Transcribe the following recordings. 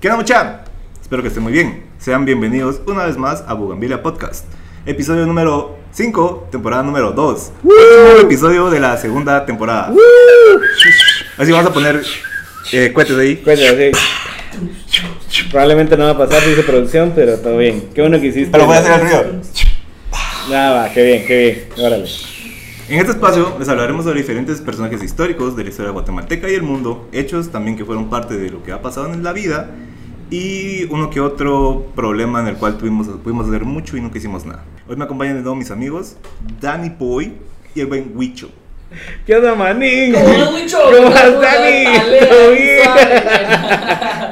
¿Qué onda, mucha? Espero que estén muy bien. Sean bienvenidos una vez más a Bugambilia Podcast. Episodio número 5, temporada número 2. Último episodio de la segunda temporada. Así vamos a poner eh, cohetes ahí. Cuéntame, sí. Probablemente no va a pasar, dice producción, pero todo bien. Qué bueno que hiciste. Pero voy a hacer el ruido. Nada, va, qué bien, qué bien. Órale. En este espacio les hablaremos sobre diferentes personajes históricos de la historia guatemalteca y el mundo, hechos también que fueron parte de lo que ha pasado en la vida y uno que otro problema en el cual tuvimos, pudimos hacer mucho y nunca hicimos nada. Hoy me acompañan de nuevo mis amigos Danny Boy y el buen Huicho. ¿Qué onda, manín? ¿Cómo es, Wicho? ¿Cómo ¿Qué tal, vas, Dani? ¿Todo bien?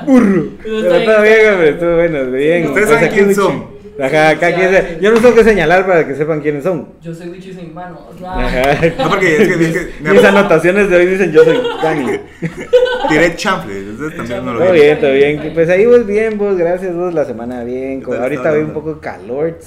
Burro. Todo Pero está todo bien. bien, hombre, todo bueno, bien. ¿Ustedes Pues saben mucho- son? Ajá, acá quién sí. es- Yo no tengo que señalar para que sepan quiénes son. Yo soy Wicho y soy mi mano. Ajá. No, porque es que, es que- Mis anotaciones de hoy dicen yo soy Dani. tiré chanfle, entonces también no lo Todo bien, todo bien. Pues ahí vos bien, vos, gracias vos, la semana bien. Ahorita veo un poco calor.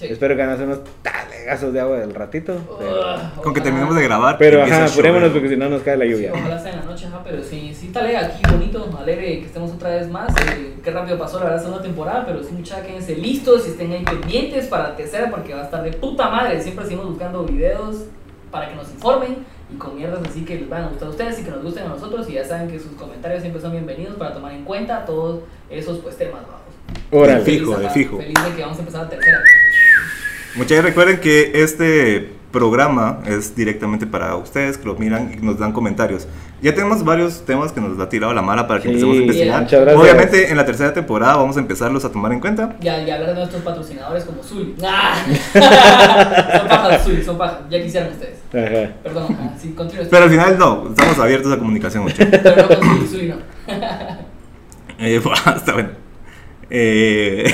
Sí. Espero que no unos talegazos de agua del ratito. Pero, Con que terminemos de grabar. pero ajá, apurémonos ¿no? porque si no nos cae la Sí, lluvia. ojalá sea en la noche, ajá, pero sí, sí, tal aquí bonito, alegre que estemos otra vez más. eh, qué rápido pasó la verdad segunda temporada, pero sí, muchachos, quédense listos y estén ahí pendientes para la tercera porque va a estar de puta madre. Siempre seguimos buscando videos para que nos informen y con mierdas así que les van a gustar a ustedes y que nos gusten a nosotros. Y ya saben que sus comentarios siempre son bienvenidos para tomar en cuenta todos esos pues temas bajos. Órale. Fijo, Feliz, de fijo. Feliz de que vamos a empezar la tercera. Muchachos, recuerden que este programa es directamente para ustedes que lo miran y nos dan comentarios. Ya tenemos varios temas que nos ha tirado la mala para que Sí, empecemos a investigar. gracias. Obviamente en la tercera temporada vamos a empezarlos a tomar en cuenta. Y, a- y hablar de nuestros patrocinadores como Zully. ¡Ah! son pajas, Zully, son pajas. Ya quisieran ustedes. Ajá. Perdón, ajá, sí, continúa. Pero al final no, estamos abiertos a comunicación. muchachos. Pero no con Zully, Zully no. Eh, buah, está bueno. Eh,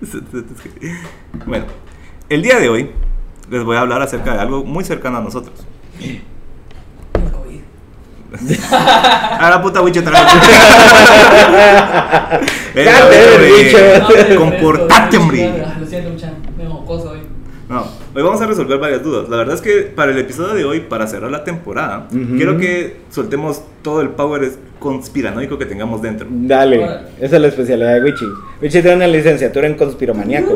bueno, el día de hoy les voy a hablar acerca de algo muy cercano a nosotros. El COVID. A la puta bicho Comportate, hombre. Lo siento, mucha. Me jocoso hoy. No, hoy vamos a resolver varias dudas. La verdad es que para el episodio de hoy, para cerrar la temporada, quiero que soltemos todo el power conspiranoico que tengamos dentro. Dale, esa es la especialidad de Wichi. Wichi tiene una licenciatura en conspiromaniaco.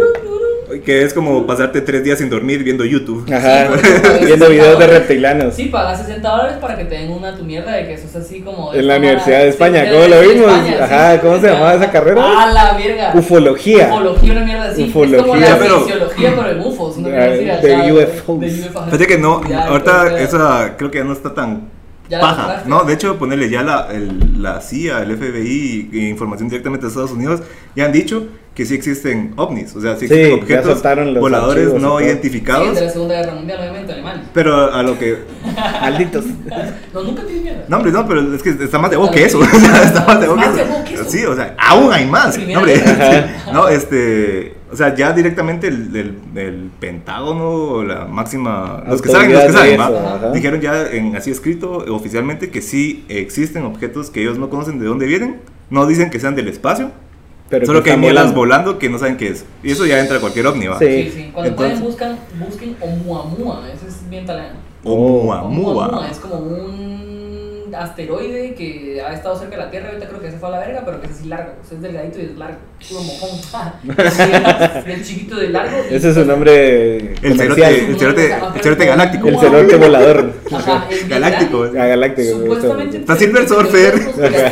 Que es como pasarte tres días sin dormir viendo YouTube. Ajá, Sí, viendo videos de reptilianos. Sí, pagas 60 dólares para que te den una tu mierda de que eso es así como. En la Universidad de España, sí, ¿cómo de- lo vimos? España, Ajá, sí. ¿cómo se llamaba esa carrera? ¡A la verga! Ufología. Ufología, una mierda así. Es como Ufología. la Pero- pero. Una Ah, mierda así, de UFOs. de UFOs. Fíjate que no, Ya, ahorita esa creo que ya no está tan Ya paja. No, de hecho, ponerle ya la, el- la CIA, el FBI, y información directamente de Estados Unidos, ya han dicho que sí existen ovnis, o sea, sí Sí, existen ya objetos voladores no todo. Sí, identificados. de la Segunda Guerra Mundial, obviamente, Alemania. Pero a lo que. Malditos. No, nunca tiene mierda. No, hombre, no, pero es que está más de vos que eso. sí. está más de vos que Más de eso. Sí, o sea, aún hay más. No, hombre. No, este. O sea, ya directamente el, el, el Pentágono, la máxima. Los que saben, los que saben, eso. Dijeron ya en, así escrito oficialmente que sí existen objetos que ellos no conocen de dónde vienen. No dicen que sean del espacio, Pero solo que hay están mierdas volando que no saben qué es. Y eso ya entra a cualquier ovni, ¿va? Sí. Sí, sí. Cuando Entonces- pueden, buscan, busquen Oumuamua. Ese es bien italiano. Oumuamua. Oumuamua es como un asteroide que ha estado cerca de la Tierra. Ahorita creo que se fue a la verga, pero que es así largo. O sea, es delgadito y es largo. Puro mojón. El chiquito de largo. y- Ese es su nombre El cerote, el cerote, el cerote galáctico. El cerote volador. Ajá, bien Galáctico. Ah, galáctico. Supuestamente. Está Silver Surfer.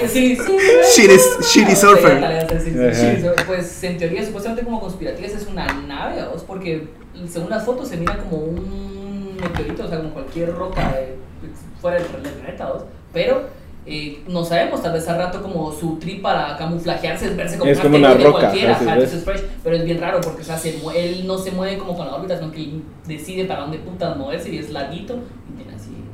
Sí, sí. Shitty- surfer. Sí, sí, sí, Ajá. shitty surfer. Pues en teoría, supuestamente como conspirativas es una nave, ¿vos? porque según las fotos se mira como un meteorito, o sea, como cualquier roca de- fuera del planeta, ¿vos? Pero eh, no sabemos, tal vez al rato como su trip para camuflajearse es verse como Es como una roca, cualquiera, ajá, fresh, pero es bien raro porque o sea, se él no se mueve como con la órbita, sino que decide para dónde putas moverse y es larguito y tiene.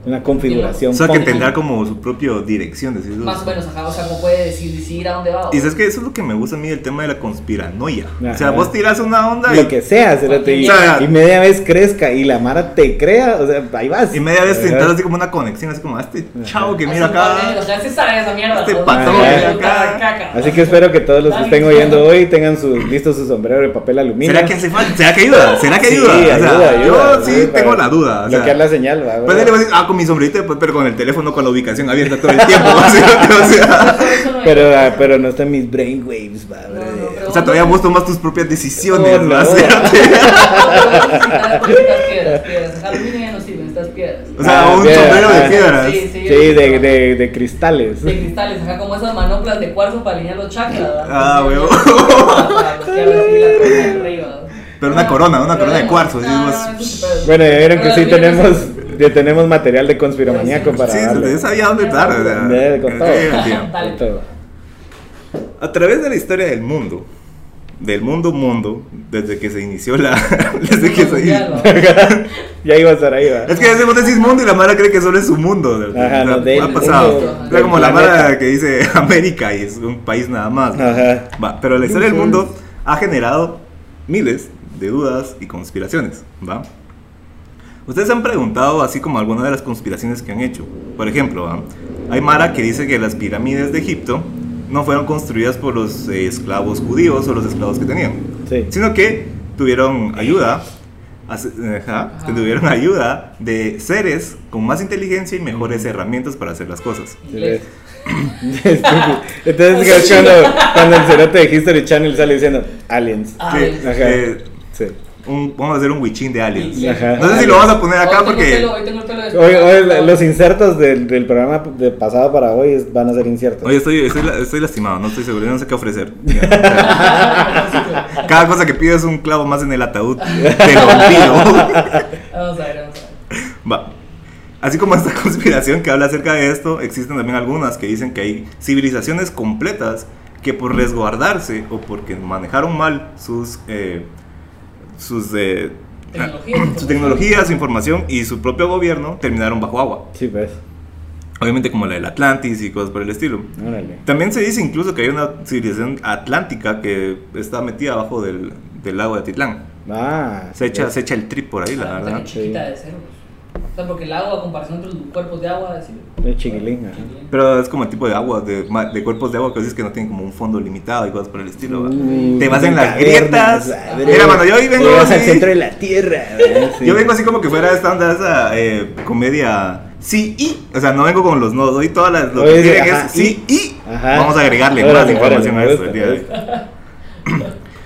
Una configuración. O sea, que tendrá como su propia dirección. decís vos. Más o menos, ajá, o sea, como puede decir, decidir a dónde va. Y sabes que eso es lo que me gusta a mí del tema de la conspiranoia. O sea, vos tiras una onda y, Lo que sea, y, O sea, y media vez crezca y la Mara te crea, o sea, ahí vas. y media vez Ajá. tentas así como una conexión, así como "Ah, este chavo que mira acá. años, ya se sabe esa mierda. Este. Así que espero que todos los que estén oyendo hoy tengan sus, listos su sombrero de papel aluminio. ¿Será que hace falta? ¿Será que ayuda? ¿Será que Sí, ayuda? O sea, ayuda, ayuda, yo sí tengo la duda. O sea, bloquear la señal, va, pues ah, mi sombrita, pues, pero con el teléfono con la ubicación abierta todo el tiempo. o, sea. Pero, ah, pero no está en mis brainwaves, va, No, no, o sea, todavía vos tomas tus propias decisiones. Oh, ¿no? O sea, Ah, un piedra, sombrero de ah, piedras. Sí, sí. Sí, de, de, de cristales. De cristales, ajá, como esas manoplas de cuarzo para alinear los chakras, ¿verdad? Ah, huevo. Para para bloquear así la rey, ¿verdad? Pero una corona, una corona de cuarzo, super- Bueno, ya vieron que sí tenemos, ya tenemos material de conspiramaníaco para Sí, darle. yo sabía dónde estar. A través de la historia del mundo, del mundo mundo, desde que se inició la. desde que se ¿verdad? Ya iba a estar ahí, va. Es que decimos decís mundo y la Mara cree que solo es su mundo. o sea, Ajá, no, del ha pasado. mundo, O sea, como la del. Mara que dice América y es un país nada más. Ajá. Va, pero la historia del mundo ha generado miles de dudas y conspiraciones, ¿va? Ustedes se han preguntado así como alguna de las conspiraciones que han hecho. Por ejemplo, ¿va? hay Mara que dice que las pirámides de Egipto no fueron construidas por los eh, esclavos judíos o los esclavos que tenían, Sí. sino que tuvieron ayuda, ajá, que Ajá. tuvieron ayuda de seres con más inteligencia y mejores herramientas para hacer las cosas. Entonces, es cuando, cuando el cerote de History Channel sale diciendo aliens. Ah, Aliens. Ajá. eh, Sí. un- vamos a hacer un witchin de aliens. Sí. Ajá. No sé si lo vamos a poner acá Hoy tengo porque... pelo- hoy tengo el pelo de- Hoy, hoy los insertos del, del programa de pasado para hoy van a ser inciertos. Oye, estoy, estoy, estoy lastimado, no estoy seguro, no sé qué ofrecer. Cada cosa que pido es un clavo más en el ataúd. Te lo olvido. Vamos a ver, vamos a ver. Va. Así como esta conspiración que habla acerca de esto, existen también algunas que dicen que hay civilizaciones completas que por resguardarse o porque manejaron mal sus, eh, sus, eh, Tecnologías, su tecnología, su información y su propio gobierno terminaron bajo agua. Sí, pues. Obviamente como la del Atlantis y cosas por el estilo. Órale. También se dice incluso que hay una civilización atlántica que está metida abajo del, del lago de Atitlán. Ah. Se echa, ves. se echa el trip por ahí, la Ah, verdad. chiquita de pues. O sea, porque el agua, a comparación entre los cuerpos de agua. Es chiquilín. Pero es como el tipo de agua, de, cuerpos de agua que dices que no tienen como un fondo limitado y cosas por el estilo. ¿va? Uh, Te vas en las cavernas, grietas. madre. Mira, mano, yo ahí vengo Llegas al así. centro de la tierra. Yo vengo así como que fuera esta onda, esa eh, comedia sí y. O sea, no vengo con los nodos, hoy todas las. Lo que Oye, quieren ajá, es sí y. Ajá. Vamos a agregarle más información a esto el día de hoy.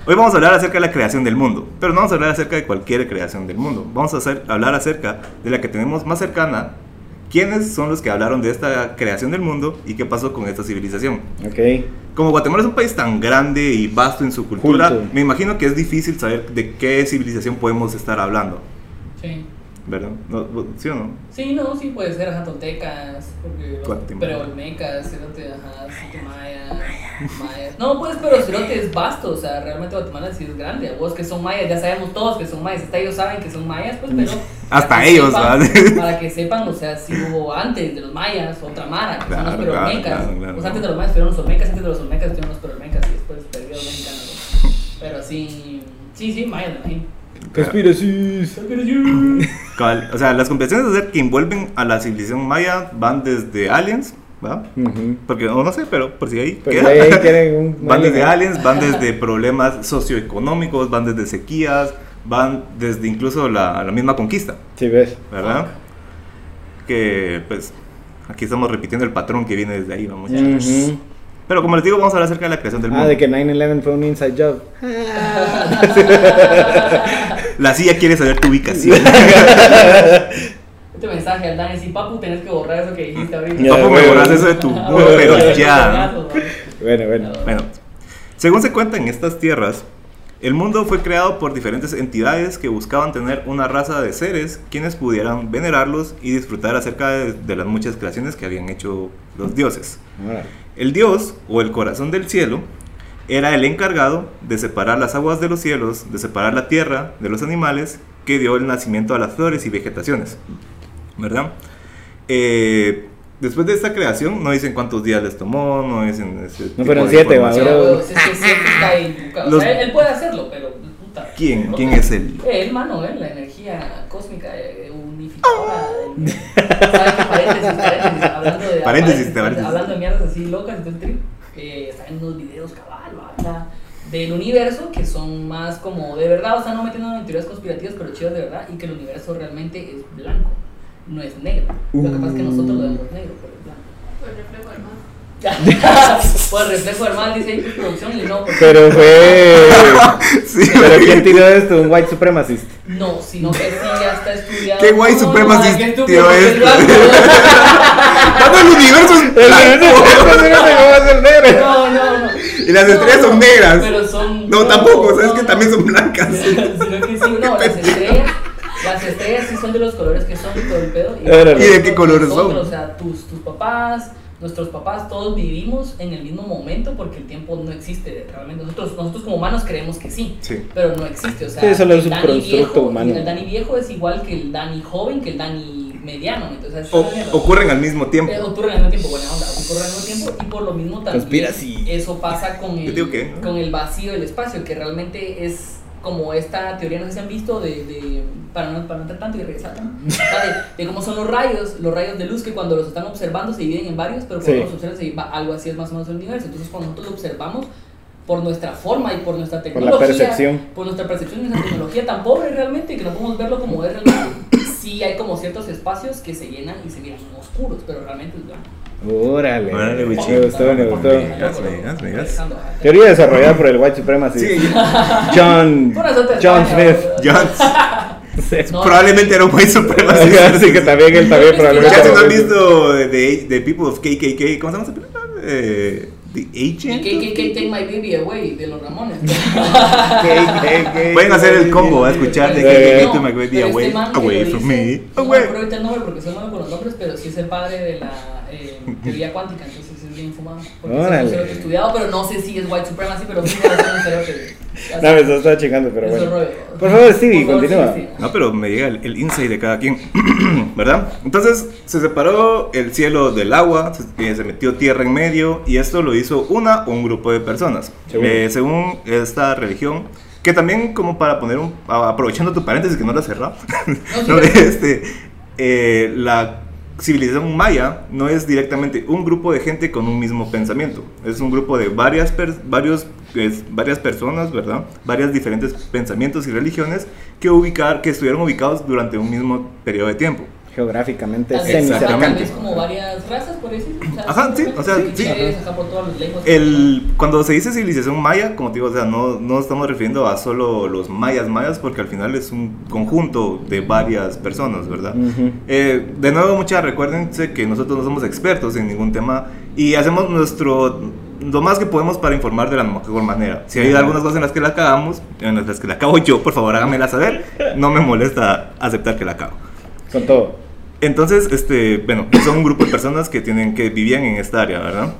Hoy vamos a hablar acerca de la creación del mundo, pero no vamos a hablar acerca de cualquier creación del mundo. Vamos a hacer, hablar acerca de la que tenemos más cercana. ¿Quiénes son los que hablaron de esta creación del mundo y qué pasó con esta civilización? Ok. Como Guatemala es un país tan grande y vasto en su cultura, Culto. me imagino que es difícil saber de qué civilización podemos estar hablando, Sí. ¿Verdad? ¿No- ¿Sí o no? Sí, no, sí puede ser, ajá, toltecas, porque los Guatemala. preolmecas, cerote, ajá, cerote maya, mayas. No, pues, pero cerote es vasto, o sea, realmente Guatemala sí es grande. A vos que son mayas, ya sabemos todos que son mayas, hasta ellos saben que son mayas, pues, pero... Hasta ellos, sepan- ¿verdad? Para que sepan, o sea, si hubo antes de los mayas, otra mara, que son los Claro, claro, preolmecas. claro, claro. Pues antes de los mayas fueron los olmecas, antes de los olmecas fueron los preolmecas y después perdieron los mexicanos. ¿no? Pero sí, sí, sí, mayas, me imagino. Conspiracies. Cabal, O sea, las conspiraciones de hacer que envuelven a la civilización maya van desde aliens, ¿va? Ujú. Porque, no sé, pero por si ahí Pues queda. ahí, ahí tienen un. Van desde aliens, van desde problemas socioeconómicos, van desde sequías, van desde incluso la, la misma conquista, Sí, ves. ¿verdad? Que pues aquí estamos repitiendo el patrón que viene desde ahí, vamos. muchachos. Ujú. Pero como les digo, vamos a hablar acerca de la creación del Ah, mundo. de que 9-11 fue un inside job. La silla quiere saber tu ubicación. Este mensaje al Dani, si papu, tenés que borrar eso que dijiste ahorita. Papu, me borras eso de tu pero ya. Bueno, bueno. Bueno, según se cuenta en estas tierras, el mundo fue creado por diferentes entidades que buscaban tener una raza de seres quienes pudieran venerarlos y disfrutar acerca de, de las muchas creaciones que habían hecho los dioses. El dios, o el corazón del cielo, era el encargado de separar las aguas de los cielos, de separar la tierra de los animales, que dio el nacimiento a las flores y vegetaciones. ¿Verdad? Eh, después de esta creación, no dicen cuántos días les tomó, no dicen ese tipo fueron siete, va, bro. es que siempre está educado. Los- O sea, él, puede hacerlo, pero puta. ¿Quién? no ¿Quién es él? Él, mano, él, la energía cósmica eh, unificadora. ¿Sabes qué? Paréntesis, paréntesis, hablando de. Paréntesis, paréntesis. Hablando de mierdas así locas, entonces trip, eh, está en unos videos cabal, habla del universo que son más como de verdad, o sea, no metiendo en teorías conspirativas, pero chidas de verdad, y que el universo realmente es blanco. no es negro. Lo que pasa es que nosotros lo vemos negro, pero es blanco. Pues del mar. Por reflejo mal, dice ahí producción, y no, Pero fue. Sí, ¿Pero quién tiró esto? ¿Un white supremacist? No, sino que sí ya está estudiado. ¿Qué No, supremacist ay, qué tío estúpido, es? es blanco. Todo el universo es blanco. No, no, no. Y las estrellas son negras. Pero son. No, tampoco, sabes que también son blancas. Sino que sí, no, las estrellas. Las estrellas sí son de los colores que son y todo el pedo. ¿Y de qué colores son? O sea, tus, tus papás, nuestros papás, todos vivimos en el mismo momento porque el tiempo no existe realmente. Nosotros, nosotros como humanos creemos que sí, Sí. pero no existe. O sea, Sí, solo es el un Dani constructo viejo, humano. El Dani viejo es igual que el Dani joven, que el Dani mediano. Entonces, O- ocurren al mismo tiempo. Eh, ocurre al mismo tiempo, buena onda, ocurre al mismo tiempo y por lo mismo también Conspiracy. eso pasa con Yo el, digo que, ¿no? con el vacío del espacio, que realmente es como esta teoría, no sé si han visto, de, de- para, no, para no entrar tanto y regresar, de, de cómo son los rayos, los rayos de luz que cuando los están observando se dividen en varios, pero cuando Sí. los observan se va, algo así es más o menos el universo. Entonces cuando nosotros lo observamos por nuestra forma y por nuestra Por la tecnología, percepción. por nuestra percepción y nuestra tecnología tan pobre realmente que no podemos verlo como es realmente, sí hay como ciertos espacios que se llenan y se miran oscuros, pero realmente es blanco. Órale. Órale, Me gustó, me gustó. Vegas, vegas, vegas. Teoría desarrollada por el white supremacist. Sí, John. John Smith. John. No, probablemente era un white supremacist. Así que también él también probablemente. Ya no han visto de People of KKK, ¿cómo se llama esa película? Eh, The Agent. que Take My Baby Away de los Ramones. KKK. Pueden hacer el combo a escuchar de KKK to my baby away, este man que away lo from me, No away. ahorita el nombre porque soy malo con los nombres, pero sí es el padre de la eh, teoría cuántica, entonces es bien fumado. Porque es Órale. un cerote estudiado, pero no sé si es white supremacy, pero sí es un cerote. No, me estaba estaba chingando, pero Eso bueno. rollo. Por favor, Stevie, Por favor, continúa. Stevie, No, pero me llega el, el insight de cada quien, ¿verdad? Entonces se separó el cielo del agua, se, eh, se metió tierra en medio y esto lo hizo una o un grupo de personas. Según. Eh, según esta religión, que también como para poner un, aprovechando tu paréntesis que no has cerrado, no, sí. este, eh, la civilización maya no es directamente un grupo de gente con un mismo pensamiento, es un grupo de varias, per- varios, varias personas, ¿verdad? Varias diferentes pensamientos y religiones que, que estuvieron ubicados durante un mismo periodo de tiempo. Geográficamente Tal vez- semi tal Exactamente. vez como varias razas, por decir. O sea, Ajá, sí, o sea, sí. El, cuando se dice civilización maya, como te digo, o sea, no, no estamos refiriendo a solo los mayas mayas, porque al final es un conjunto de varias personas, ¿verdad? Ujú. Eh, de nuevo, muchas recuérdense que nosotros no somos expertos en ningún tema y hacemos nuestro lo más que podemos para informar de la mejor manera. Si hay algunas cosas en las que la cagamos, en las que la cago yo, por favor hágamela saber. No me molesta aceptar que la cago. Con todo. Entonces, este, bueno, son un grupo de personas que tienen que vivían en esta área, ¿verdad?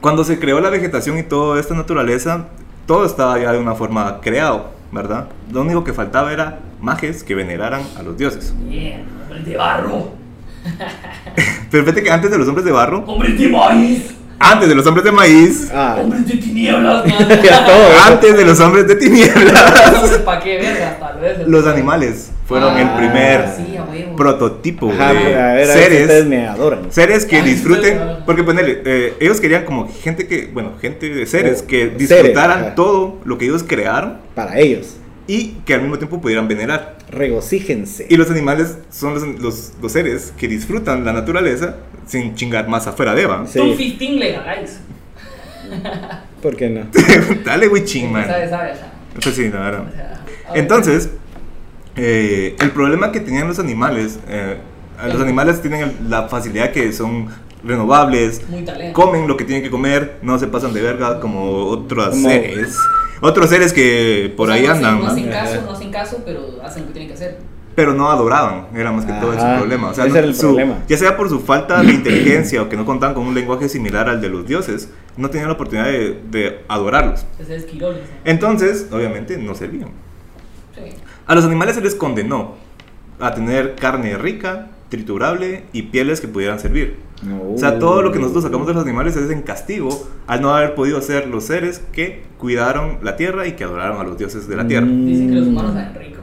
Cuando se creó la vegetación y toda esta naturaleza, todo estaba ya de una forma creado, ¿verdad? Lo único que faltaba era mages que veneraran a los dioses. Yeah, hombres de barro, Pero fíjate que antes de los hombres de barro, hombres de maíz, antes de los hombres de maíz, Ah, hombres de tinieblas, antes de los hombres de tinieblas, ¿Para qué verga? Tal vez. los animales fueron el Ah, primer Sí, prototipo Ajá, de a ver, a seres me adoran. Seres que disfruten, porque ponele, eh, ellos querían como gente que, bueno, gente de seres Oh, que disfrutaran todo lo que ellos crearon Para ellos. Y que al mismo tiempo pudieran venerar. Regocíjense. Y los animales son los, los, los seres que disfrutan la naturaleza sin chingar más afuera de Eva. Sí. Tú fisting legalize. ¿Por qué no? Dale, güey, ching, man. ¿Sabes? ¿Sabes? Pues sí, la verdad. Entonces, eh, el problema que tenían los animales, eh, los animales tienen la facilidad que son renovables, comen lo que tienen que comer, no se pasan de verga como otros Como- seres. Otros seres que por O sea, ahí no andan, No hacen ¿no? caso, no hacen caso, pero hacen lo que tienen que hacer. pero no adoraban, era más que todo ese Ajá, problema. O sea, ese no- era el su- problema. ya sea por su falta de inteligencia o que no contaban con un lenguaje similar al de los dioses, no tenían la oportunidad de, de adorarlos. Entonces, obviamente, no servían. Sí. A los animales se les condenó a tener carne rica, triturable y pieles que pudieran servir. O sea, todo lo que nosotros sacamos de los animales es en castigo al no haber podido ser los seres que cuidaron la tierra y que adoraron a los dioses de la tierra. Mm. Dicen que los humanos saben rico.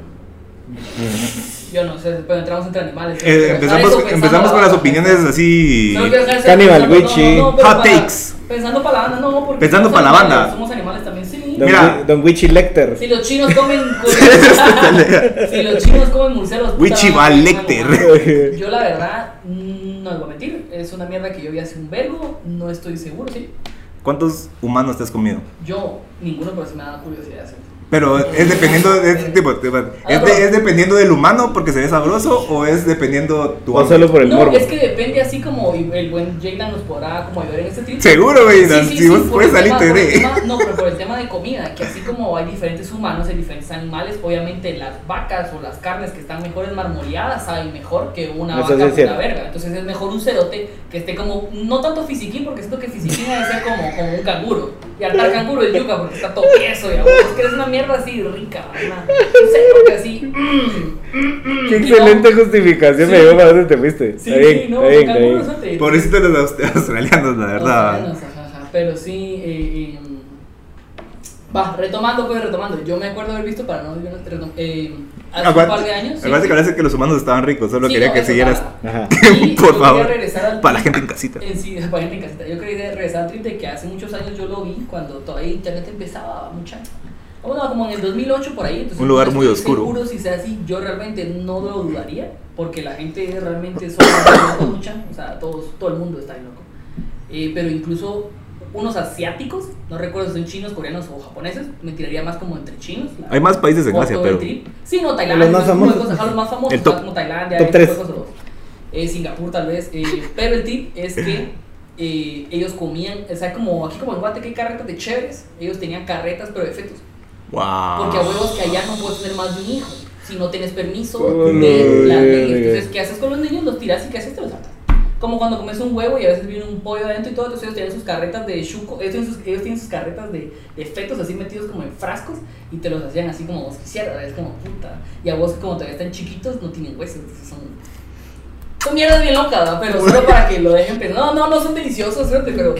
Yo no sé, pero entramos entre animales. Eh, Dejar empezamos empezamos con las opiniones así. No, Cannibal Witchy. no, no, pero Hot para- takes. Pensando para la banda, no, porque Pensando somos para la animales, banda. Somos animales también, sí. sí. Don, Mira. Don Witchy Lecter. Si los chinos comen. si los chinos comen murciélagos. Van no, Lecter. Yo la verdad, mm, no les voy a mentir, es una mierda que yo vi hace un verbo, no estoy seguro, sí. ¿Cuántos humanos te has comido? Yo, ninguno, pero sí me dado curiosidad. ¿sí? Pero es dependiendo de, tipo, tipo, ¿es, de- es dependiendo del humano porque se ve sabroso o es dependiendo tu O solo por el No, morbo. es que depende así como el buen Jaylan nos podrá como ayudar en este trip. Seguro, güey, Sí, sí, si sí, vos puedes el tema- salirte por el de... tema- No, pero por el tema de comida, que así como hay diferentes humanos, hay diferentes animales, obviamente las vacas o las carnes que están mejores marmoleadas saben mejor que una Eso vaca pura cierto. verga. Entonces es mejor un cerote que esté como, no tanto fisiquín, porque siento que fisiquín debe ser como, como un canguro. Y hartar canguro es yuca porque está todo tieso y es que es una mierda así rica, una, un cerote así. mm, mm, mm, Qué no- excelente justificación me dio para dónde te fuiste. Sí, está bien, sí, no, está bien, está canguro bien. cerote. Pobrecito de los aust- australianos, la verdad. Australianos, ajá, ajá, Pero sí, eh, eh, va, retomando, pues retomando. Yo me acuerdo haber visto, para no eh, hace un par de años. sí, Acuérdate que parece que los humanos estaban ricos, solo Sí, quería no, que siguieras. para- Ajá. Y Por favor, regresar al para la gente en casita. En sí, para la gente en casita. Yo quería regresar al trip de que hace muchos años yo lo vi cuando todavía internet empezaba mucha. Bueno, como en el 2008 por ahí. Entonces Un lugar muy oscuro. Seguro si sea así, yo realmente no lo dudaría, porque la gente realmente son mucha, o sea, todos, todo el mundo está ahí loco. Eh, pero incluso unos asiáticos, no recuerdo si son chinos, coreanos o japoneses, me tiraría más como entre chinos. Hay más países en Asia, pero. Sí, no, Tailandia, Los más famosos. los más famosos, El top. como Tailandia, eh, Singapur tal vez, eh, pero el tip es que eh, ellos comían, o sea, como aquí como en Guate que hay carretas de chéveres, ellos tenían carretas pero de fetos, ¡Wow! porque a huevos que allá no puedes tener más de un hijo, si no tienes permiso Oh, de la ley, verga. entonces, ¿qué haces con los niños? Los tiras y ¿qué haces? Te los saltas. Como cuando comes un huevo y a veces viene un pollo adentro y todo, entonces ellos tienen sus carretas de chuco, ellos tienen sus, carretas de, de así metidos como en frascos y te los hacían así como vos quisieras, es como puta. Y a vos como todavía están chiquitos no tienen huesos, entonces son... Son mierdas bien locas, ¿verdad? pero solo para que lo dejen pensar. No, no, no son deliciosos, fíjate, pero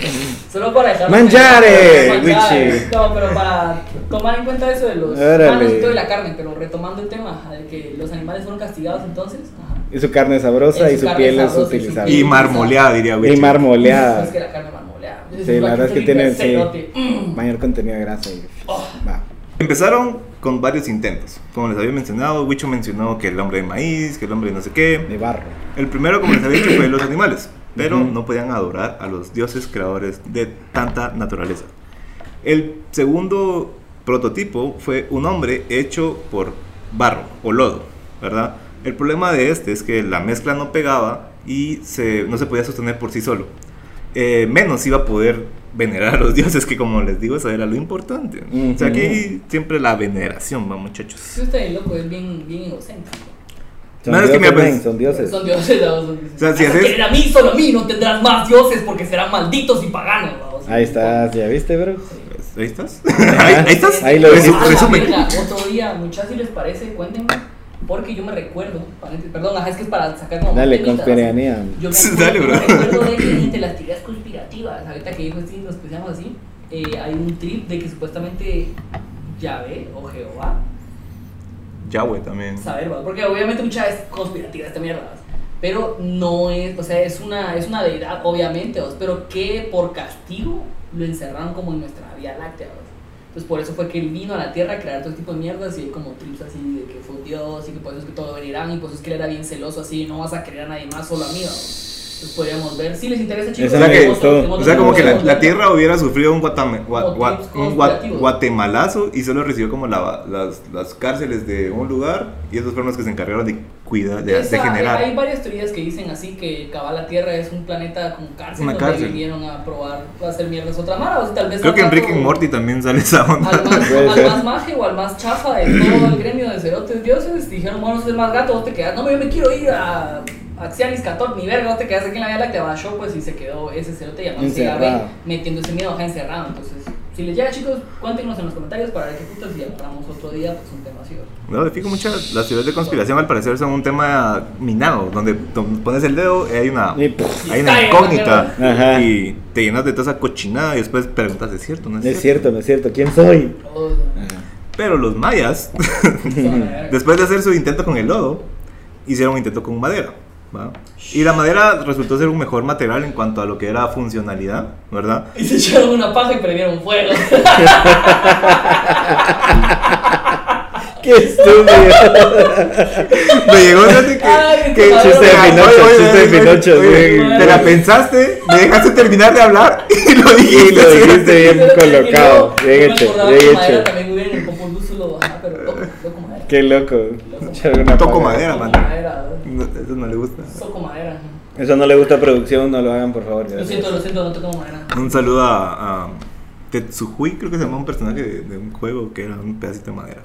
solo para pensar, mangiare. Wichi. No, pero para tomar en cuenta eso de los humanos y todo y la carne, pero retomando el tema de que los animales fueron castigados entonces. Ajá. Y su carne es sabrosa Y y su carne piel es sabrosa y. Y marmoleada, diría Y güey. marmoleada. Es que la carne marmoleada. Sí, la verdad es que tiene sí. Mm. mayor contenido de grasa. Y... Oh. Va. Empezaron con varios intentos. Como les había mencionado, Wicho mencionó que el hombre de maíz, que el hombre de no sé qué. De barro. El primero, como les había dicho, fue los animales. Pero no podían adorar a los dioses creadores de tanta naturaleza. El segundo prototipo fue un hombre hecho por barro o lodo, ¿verdad? El problema de este es que la mezcla no pegaba y se, no se podía sostener por sí solo. Eh, menos iba a poder venerar a los dioses, que como les digo, eso era lo importante. O sea, aquí siempre la veneración, va muchachos. Sí, está bien loco, es bien, bien egocéntrico. Son No, es que dioses, mira, pues, men, son dioses. Son dioses, ¿no? son dioses. O sea, si haces- a mí, solo a mí, no tendrás más dioses porque serán malditos y paganos. vamos. Ahí estás, ¿ya viste, bro? Pues, Ahí estás. ahí, ahí estás. Ahí lo Ah, verga, Otro día, muchachos, si les parece, cuéntenme. Porque yo me recuerdo, perdón, ajá, es que es para sacar como. Dale. Yo me Sí, acuerdo, dale, bro. me recuerdo de que entre las teorías conspirativas, ahorita que dijo Steve, nos pusiéramos así, eh, hay un trip de que supuestamente Yahvé o Jehová Yahweh también. saber, ¿verdad? porque obviamente mucha es conspirativa esta mierda, ¿verdad? pero no es, o sea, es una, es una deidad, obviamente, ¿verdad? pero que por castigo lo encerraron como en nuestra Vía Láctea, ¿verdad? Entonces por eso fue que él vino a la Tierra a crear todo tipo de mierdas y como trips así de que fue dios y que por eso es que todo venirán y por eso es que él era bien celoso así, no vas a querer a nadie más, solo a mí, entonces podríamos ver, si les interesa chicos, Esa que, tenemos o sea, como que la, la Tierra hubiera sufrido un, guatame- gua- gua- un gua- guatemalazo y solo recibió como la- las, las cárceles de un lugar y esos fueron los que se encargaron de de, de Esa- generar. Hay varias teorías que dicen así que cabal la Tierra es un planeta con cárcel Una donde cárcel. vinieron a probar a hacer mierdas otra mara o si tal vez Creo que en al Rick rato- and Morty también sale esa onda. al más, al más maje o al más chafa de todo el gremio de cerotes dioses dijeron bueno sos el más gato vos te quedas no yo me quiero ir a Axialis 14 ni verga vos te quedas aquí en la Vía Láctea bajó pues y se quedó ese cerote. Yahvé metiendo ese miedo acá encerrado entonces si les llega chicos cuéntenos en los comentarios para ver qué putas y agarramos otro día pues un tema así. No, de fijo, muchas las teorías de conspiración al parecer son un tema minado, donde pones el dedo y hay una, Y, hay incógnita Ajá. y te llenas de toda esa cochinada y después preguntas, ¿es cierto? ¿No es, No es cierto, no es cierto. ¿Quién soy? Pero los mayas, después de hacer su intento con el lodo, hicieron un intento con madera. ¿Va? Y la madera resultó ser un mejor material en cuanto a lo que era funcionalidad, ¿verdad? Y se echaron una paja y prendieron fuego. ¡Qué estúpido! Me llegó fíjate que, Ay, que qué Chiste de Pinocho, oye, chiste de Pinocho. Te la pensaste, me dejaste terminar de hablar y lo Y dijiste. lo dijiste bien colocado. Bien hecho, bien hecho. Qué loco. Toco paga. madera, man. madera, No, eso no le gusta. soco madera. ajá. Eso no le gusta a producción, no lo hagan por favor. Lo siento, lo siento, no toco madera. Un saludo a, a Tetsuhui, creo que se llama un personaje de, de un juego que era un pedacito de madera.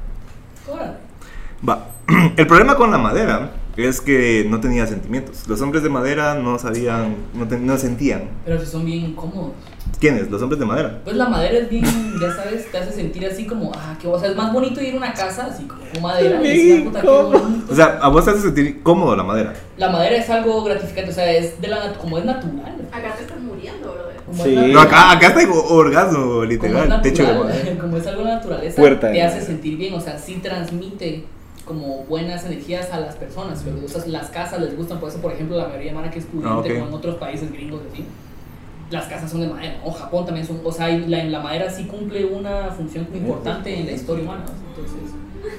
Va. El problema con la madera es que no tenía sentimientos. Los hombres de madera no sabían, no, te- no sentían. Pero si son bien incómodos. ¿Quiénes? Los hombres de madera. Pues la madera es bien, ya sabes, te hace sentir así como, ah, que o sea, es más bonito ir a una casa así como con madera. y decir, ah, puta. O sea, a vos te hace sentir cómodo la madera. La madera es algo gratificante, o sea, es de la, como es natural. Acá te estás muriendo, brother. Como Sí. es natural. No, acá, acá está orgasmo, como es literal. Techo de natural, madera. como es algo de naturaleza, Puerta te hace sentir bien, o sea, sí transmite como buenas energías a las personas. Sea, las casas les gustan, por eso, por ejemplo, la mayoría de mana que es pudiente, Ah, como en otros países gringos, así. Las casas son de madera, o Japón también son, o sea, la, la madera sí cumple una función muy importante en la historia humana. Entonces,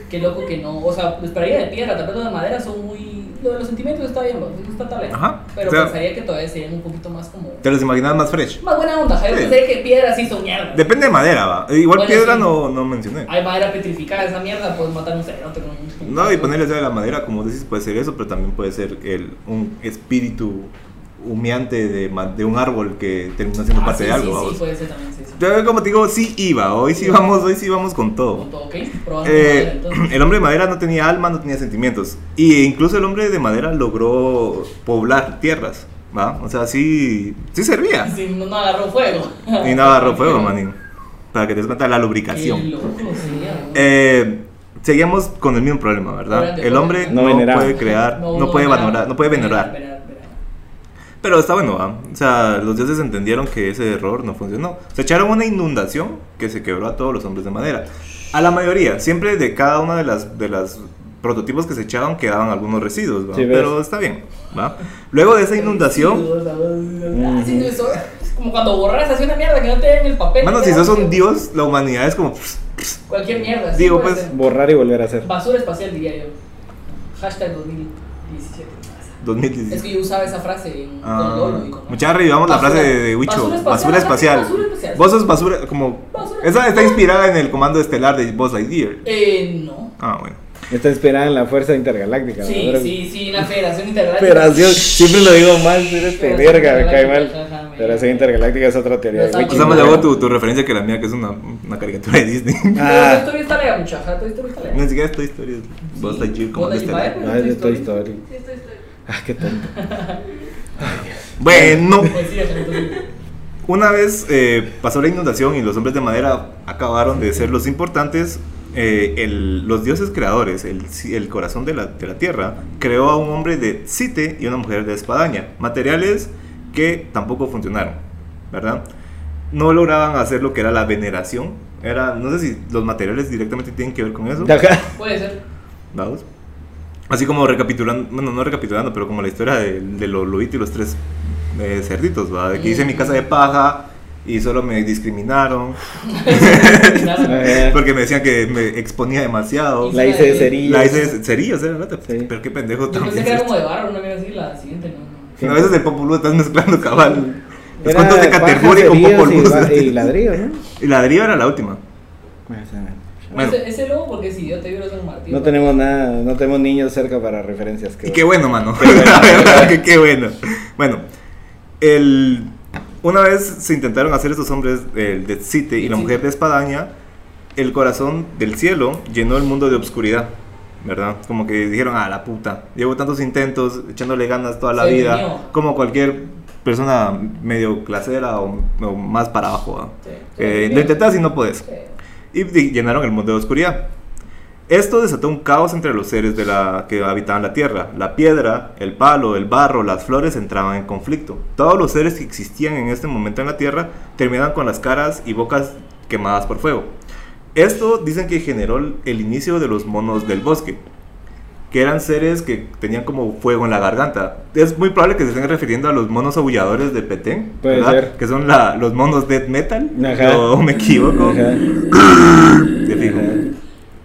qué loco que no, o sea, esperaría de piedra, tal vez de madera son muy. Lo de los sentimientos está bien, no está tal vez. Ajá, Pero o sea- pensaría que todavía serían un poquito más como. Te los imaginas más fresh. Más buena onda, yo Sí. pensé que piedra sí son mierda. Depende de madera, va. Igual Bueno, piedra sí. no, no mencioné. Hay madera petrificada, esa mierda, puedes matar un cerote con un. No, y ponerle de la madera, como dices, puede ser eso, pero también puede ser el, un espíritu humeante de, de un árbol que terminó siendo Ah, parte sí, de algo. Sí, vamos. sí, puede ser también, sí, sí. Yo, como te digo, sí iba, hoy sí vamos, hoy sí vamos con todo. Con todo, ¿ok? Probando Eh, madera, el hombre de madera no tenía alma, no tenía sentimientos. Y incluso el hombre de madera logró poblar tierras, ¿va? O sea, sí, sí servía. Sí, no, no agarró fuego. Y no agarró fuego, manín. Para que te des cuenta de la Qué lubricación. loco sería, ¿no? Eh, seguimos con el mismo problema, ¿verdad? El hombre No no, puede crear, no, puede venerar, no puede venerar. Pero está bueno, ¿va? O sea, los dioses entendieron que ese error no funcionó. Se echaron una inundación que se quebró a todos los hombres de madera. A la mayoría, siempre de cada una de las, de las prototipos que se echaban quedaban algunos residuos, ¿va? Sí. Pero está bien, ¿va? Luego de esa inundación, Ah, sí, eso es como cuando borras así una mierda que no te den el papel. te si sos un dios, la humanidad es como... Cualquier mierda. Digo, pues, ser. Borrar y volver a hacer. Basura espacial diría yo. Hashtag 2017. Es 2017. que yo usaba esa frase en, Ah, Lolo y mucha revivamos la frase de, de Wicho, basura basura espacial, basura espacial. Vos sos basura, como... Basura Esa está inspirada en el comando estelar de Buzz Lightyear. Eh, no. Ah, bueno. Está inspirada en la fuerza intergaláctica. Sí, ¿no? sí, sí, una federación intergaláctica. Federación, siempre lo digo mal, eres verga, me cae mal. Federación intergaláctica es otra teoría Wiki. O sea, más Sí, luego bueno. tu, tu referencia que la mía, que es una, una caricatura de Disney. No, Ah. Toy Story está lea, muchacha. Toy Story está lea. Ni siquiera es Toy Story, es Buzz Lightyear como Lightyear, estelar. No, es de Toy Story. Ah, qué tonto. Bueno, Pues una vez eh, pasó la inundación y los hombres de madera acabaron de ser los importantes, eh, el- los dioses creadores, el, el corazón de la, de la tierra, creó a un hombre de Cite y una mujer de espadaña, materiales que tampoco funcionaron, ¿verdad? No lograban hacer lo que era la veneración. Era, no sé si los materiales directamente tienen que ver con eso. Puede ser. Vamos. Así como recapitulando, bueno, no recapitulando, pero como la historia de, de los lobitos y los tres eh, cerditos, ¿va? De que hice mi casa de paja y solo me discriminaron porque me decían que me exponía demasiado. La hice de cerillas. La hice de cerillas, ¿eh? ¿verdad? Sí. Pero qué pendejo Yo pensé también. que era como de barro, una mierda así, la siguiente no. No, a veces de Populú estás mezclando cabal. Los cuentos de paja, Caterbury con cerillos Populú. y Y ladrillo, ¿no? Y ladrillo era la última. Bueno. Ese, ese lobo porque si yo te vibro San Martín. No tenemos nada, no tenemos niños cerca para referencias. Y qué bueno, mano. La verdad que qué bueno. Bueno, el, una vez se intentaron hacer estos hombres, el de Cite y la Sí. mujer de Espadaña, el corazón del cielo llenó el mundo de obscuridad, ¿verdad? Como que dijeron, ah, la puta, llevo tantos intentos, echándole ganas toda la vida, como cualquier persona medio clasera o, o más para abajo. Eh, lo intentas y no puedes Sí. Y llenaron el mundo de oscuridad. Esto desató un caos entre los seres de la, que habitaban la tierra. La piedra, el palo, el barro, las flores entraban en conflicto. Todos los seres que existían en este momento en la tierra terminaban con las caras y bocas quemadas por fuego. Esto dicen que generó el inicio de los monos del bosque. Que eran seres que tenían como fuego en la garganta. Es muy probable que se estén refiriendo a los monos aulladores de Petén, Puede ¿verdad? ser. que son la- los monos death metal, Ajá. o me equivoco. Ajá. De fijo.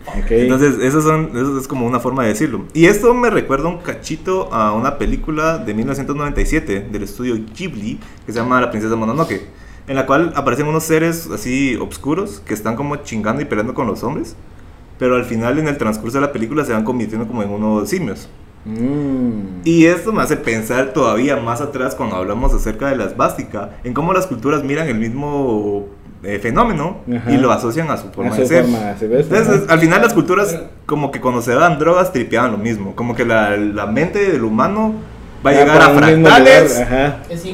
Ok. Entonces, eso, son, eso es como una forma de decirlo. Y esto me recuerda un cachito a una película de 1997 del estudio Ghibli que se llama La princesa Mononoke, en la cual aparecen unos seres así oscuros que están como chingando y peleando con los hombres, pero al final en el transcurso de la película se van convirtiendo como en unos simios. Mm. Y esto me hace pensar todavía más atrás cuando hablamos acerca de la esvástica, en cómo las culturas miran el mismo eh, fenómeno Ajá. y lo asocian a su forma A de ser. forma, ¿se ves? Entonces, Ajá. al final las culturas, como que cuando se daban drogas, tripeaban lo mismo. Como que la, la mente del humano va a llegar a fractales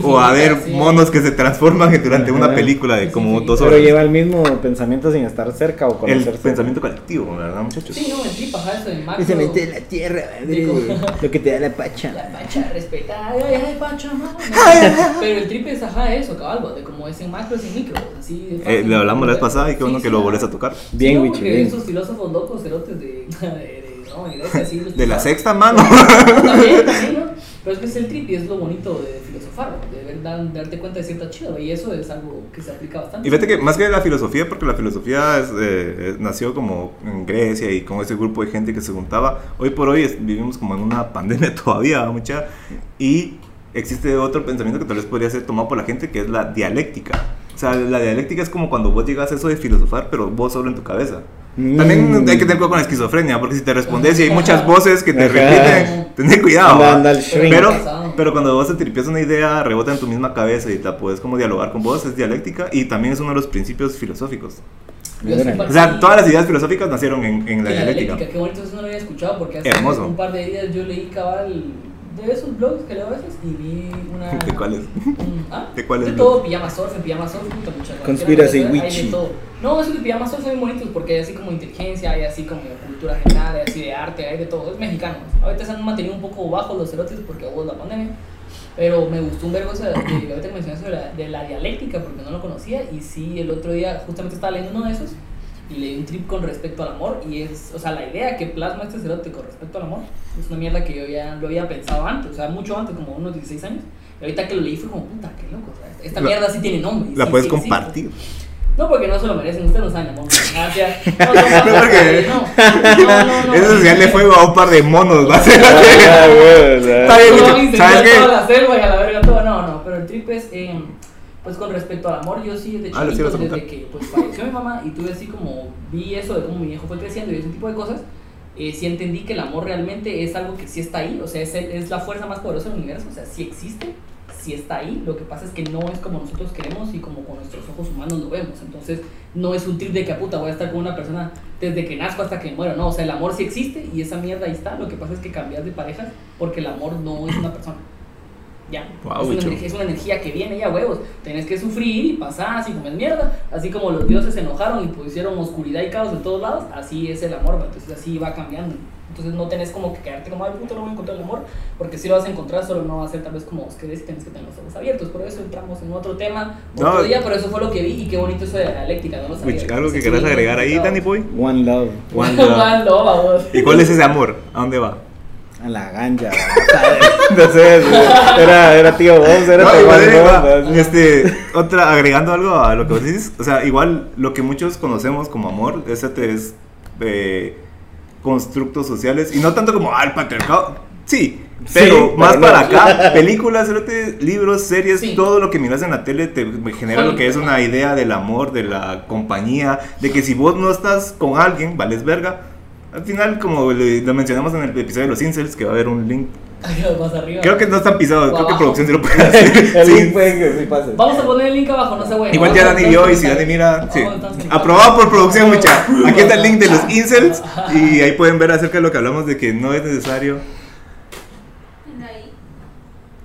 o a ver sí. monos que se transforman durante una Ajá. película de como dos Pero horas. lleva el mismo pensamiento sin estar cerca o El conocerse. pensamiento colectivo, ¿verdad, muchachos? Sí, no, en trip, ajá, eso de macro. Y se mete en la tierra, Sí, como- lo que te da la pacha. La pacha, respeta, ay, ay, pacha. Pero el trip es, ajá, eso, caballo, de como es en macro, es en micro, así de Eh, le hablamos la vez pasada y qué bueno Sí, que sí, lo volvés a tocar. Bien, Wichi, bien. esos filósofos locos, cerotes de, de, de, no, de De la sexta mano. También, también, ¿no? Pero es que es el trip y es lo bonito de filosofar, de dan- darte cuenta de cierta chido, y eso es algo que se aplica bastante. Y fíjate que más que la filosofía, porque la filosofía es, eh, eh, nació como en Grecia y con ese grupo de gente que se juntaba, hoy por hoy es- vivimos como en una pandemia todavía, mucha, y existe otro pensamiento que tal vez podría ser tomado por la gente, que es la dialéctica. O sea, la dialéctica es como cuando vos llegas a eso de filosofar, pero vos solo en tu cabeza. También Mm. hay que tener cuidado con la esquizofrenia, porque si te respondes y hay muchas voces que te Ajá. repiten, ten cuidado. Anda. Pero, pero cuando vos te tripias una idea, rebota en tu misma cabeza y la puedes como dialogar con vos, es dialéctica y también es uno de los principios filosóficos. O sea, todas las ideas filosóficas nacieron en, en la Sí, dialéctica. qué bonito, eso no lo había escuchado porque hace Hermoso. un par de días yo leí cabal de esos blogs que leo a veces y vi una... ¿De cuáles? un- ¿ah? ¿De cuáles De todo, pijama surf, en pijama surf, puta mucha Conspiracy hay de witchy. todo. No, esos de pijama surf son muy bonitos porque hay así como inteligencia, hay así como cultura general, hay así de arte, hay de todo. Es mexicano. Ahorita se han mantenido un poco bajos los cerotes porque hubo la pandemia. Pero me gustó un verbo eso de, de, ahorita que mencionaste la, de la dialéctica porque no lo conocía y sí, el otro día justamente estaba leyendo uno de esos y leí un trip con respecto al amor y es, o sea, la idea que plasma este cerote con respecto al amor es una mierda que yo ya lo había pensado antes, o sea, mucho antes, como unos 16 años. Y ahorita que lo leí fue como, puta, qué loco, o sea, esta La- mierda sí tiene nombre. La sí- puedes sí compartir. No, porque no se lo merecen, ustedes no saben amor. Gracias. No, no, no, porque- no, no, no. Eso es darle fuego a un par de monos, va a ser. Ah. Está bien, ¿Sabes qué? la selva y a la verga todo. No, no, pero el trip es, eh, pues con respecto al amor, yo sí de Ah, lo sí chiquito, vas a desde que pues falleció mi mamá y tuve así como, vi eso de cómo mi viejo fue creciendo y ese tipo de cosas, eh, sí entendí que el amor realmente es algo que sí está ahí, o sea, es, el- es la fuerza más poderosa del universo, o sea, sí existe, sí está ahí, lo que pasa es que no es como nosotros queremos y como con nuestros ojos humanos lo vemos, entonces no es un trip de que a puta voy a estar con una persona desde que nazco hasta que muero, no, o sea, el amor sí existe y esa mierda ahí está, lo que pasa es que cambias de pareja porque el amor no es una persona. Ya, Guau, es, una energía, es una energía que viene ya huevos. Tenés que sufrir y pasar así como es mierda. Así como los dioses se enojaron y pusieron oscuridad y caos de todos lados, así es el amor, ¿va? entonces así va cambiando. Entonces no tenés como que quedarte como, ay puto, no voy a encontrar el amor, porque si lo vas a encontrar, solo no va a ser tal vez como vos querés y tenés que tener los ojos abiertos. Por eso entramos en otro tema otro No. día, pero eso fue lo que vi y qué bonito eso de la dialéctica, no lo sabía. ¿Algo que sí, agregar ahí. Danny Boy? One love. One love. One love, vamos. ¿Y cuál es ese amor? ¿A dónde va? A la ganja. no sé, era, era tío vos, era No, tío igual, Juan igual, Vos, este, otra, agregando algo a lo que vos dices, o sea, igual lo que muchos conocemos como amor, ese te es eh, constructos sociales, y no tanto como, el patriarcado, sí, pero Sí, más pero no. para acá, películas, libros, series, Sí. todo lo que miras en la tele te genera lo que es una idea del amor, de la compañía, de que si vos no estás con alguien, vales verga. Al final, como le- lo mencionamos en el episodio de los incels, que va a haber un link. Más arriba. Creo que no están pisados, creo que Abajo. producción sí lo puede hacer. El Sí. link puede que sí pase. Vamos a poner el link abajo, no se bueno. Igual ya Dani vio y si Dani mira, sí. Aprobado por producción, mucha. Aquí está el link de los incels y ahí pueden ver acerca de lo que hablamos de que no es necesario. Ahí.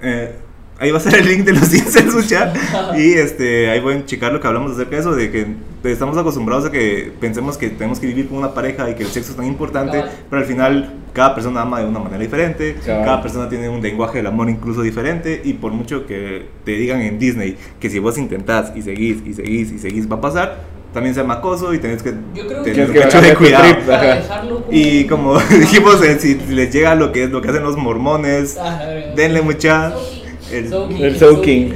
eh, ahí va a estar el link de los incels, mucha. Y este, ahí pueden checar lo que hablamos acerca de eso, de que estamos acostumbrados a que pensemos que tenemos que vivir con una pareja y que el sexo es tan importante, Cabal. pero al final cada persona ama de una manera diferente, Cabal. cada persona tiene un lenguaje del amor incluso diferente y por mucho que te digan en Disney que si vos intentás y seguís y seguís y seguís va a pasar, también se llama acoso y tenés que Yo creo tener que- que de cuidado. trip. Y como dijimos, eh, si les llega lo que es lo que hacen los mormones, denle mucha. El- que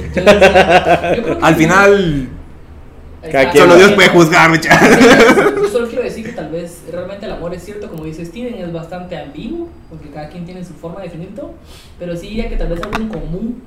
al final, Cada quien solo. Dios puede juzgar. Yo solo quiero decir que tal vez realmente el amor es cierto, como dice Steven, es bastante ambiguo, porque cada quien tiene su forma de definir todo, pero sí diría que tal vez algo en común,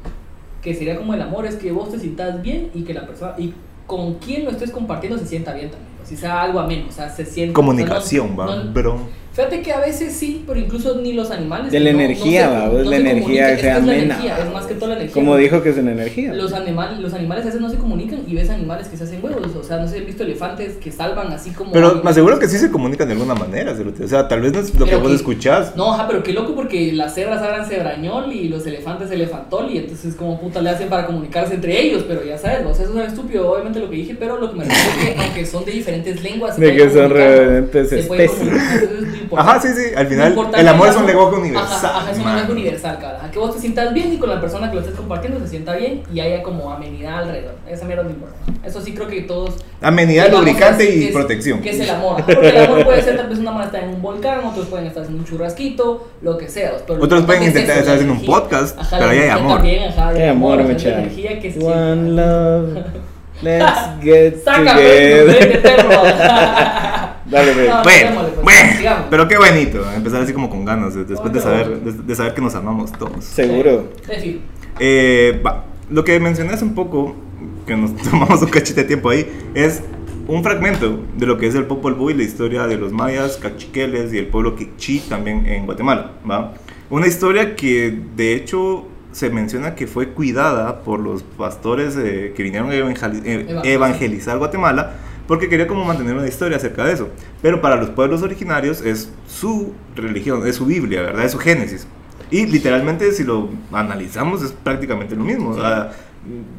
que sería como el amor, es que vos te sientas bien y que la persona, y con quien lo estés compartiendo se sienta bien también, si sea algo ameno, o sea, se siente... Comunicación, o sea, va, no- bro. Fíjate que a veces sí, pero incluso ni los animales... De la no- no energía, se- va, no la se energía comunican, que es la amena, energía, va. es más que todo la energía. Como dijo que es una energía. Los, animal, los animales a veces no se comunican y ves animales que se hacen huevos. O sea, no sé, he visto elefantes que salvan así como. Pero me aseguro que sí se comunican de alguna manera, o sea, tal vez no es lo que vos que- escuchás. No, ajá, pero qué loco porque las cebras hablan cebrañol y los elefantes elefantol y entonces como puta le hacen para comunicarse entre ellos, pero ya sabes, o sea, eso es estúpido obviamente lo que dije, pero lo que me refiero es que aunque son de diferentes lenguas, se De que son comunicar, diferentes especies. Importante. Ajá, sí, sí. Al final, el amor es un lenguaje universal. Ajá, ajá, es un lenguaje universal, cabrón. Que vos te sientas bien y con la persona que lo estés compartiendo se sienta bien y haya como amenidad alrededor. Esa mierda no importa. Eso sí creo que todos Amenidad, lubricante y que es- protección. Que es el amor. Ajá, Porque el amor puede ser tal vez una mano está en un volcán, otros pueden estar en un churrasquito, lo que sea. pero Otros pueden intentar estar haciendo un podcast, Ajá, pero ahí hay amor. También, ajá, hay Qué amor, la energía que One siente. love. Let's get Sácame, together. Dale. No, Bueno, sigámosle, pues, bueno, pero qué bonito, empezar así como con ganas, de- después de saber, de, de saber que nos amamos todos. Seguro. Eh, va, lo que mencioné hace un poco, que nos tomamos un cachete de tiempo ahí, es un fragmento de lo que es el Popol Vuh y la historia de los mayas, cachiqueles y el pueblo quichí también en Guatemala, ¿va? Una historia que de hecho se menciona que fue cuidada por los pastores eh, que vinieron a evangeli- eh, Evangelizar. evangelizar Guatemala porque quería como mantener una historia acerca de eso. Pero para los pueblos originarios es su religión, es su Biblia, ¿verdad? Es su Génesis. Y literalmente si lo analizamos es prácticamente lo mismo. o sea,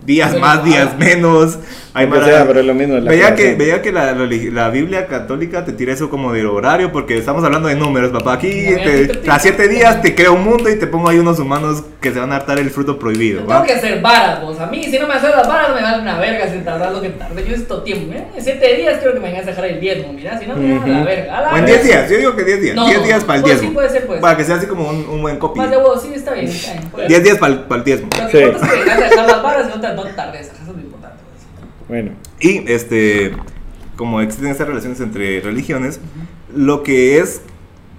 días Pero, más, días ah, menos. Hay Lo que mara- sea, pero es lo mismo, la veía, que, veía que la, religi- la Biblia católica te tira eso como del horario porque estamos hablando de números, papá. Aquí te- a siete días te creo un mundo y te pongo ahí unos humanos que se van a hartar el fruto prohibido. Yo ¿va? tengo que hacer varas, vos. A mí, si no me haces las varas, me vale una verga si tardar lo que tarde. Yo necesito tiempo. ¿eh? En siete días quiero que me vengas a dejar el diezmo. Mira, si no, me a la verga. A la O en. 10 días, yo digo que 10 días. No, 10 días para el pues sí, diezmo. puede ser, puede Para que sea así como un, un buen copy. Más de vos, sí, está bien. Está bien puede 10 ser. días para el, para el diezmo. Lo que Sí. importa es que vengas a dejar las varas y no te, no tardes. Eso es lo importante. Bueno. Y este, como existen estas relaciones entre religiones, lo que es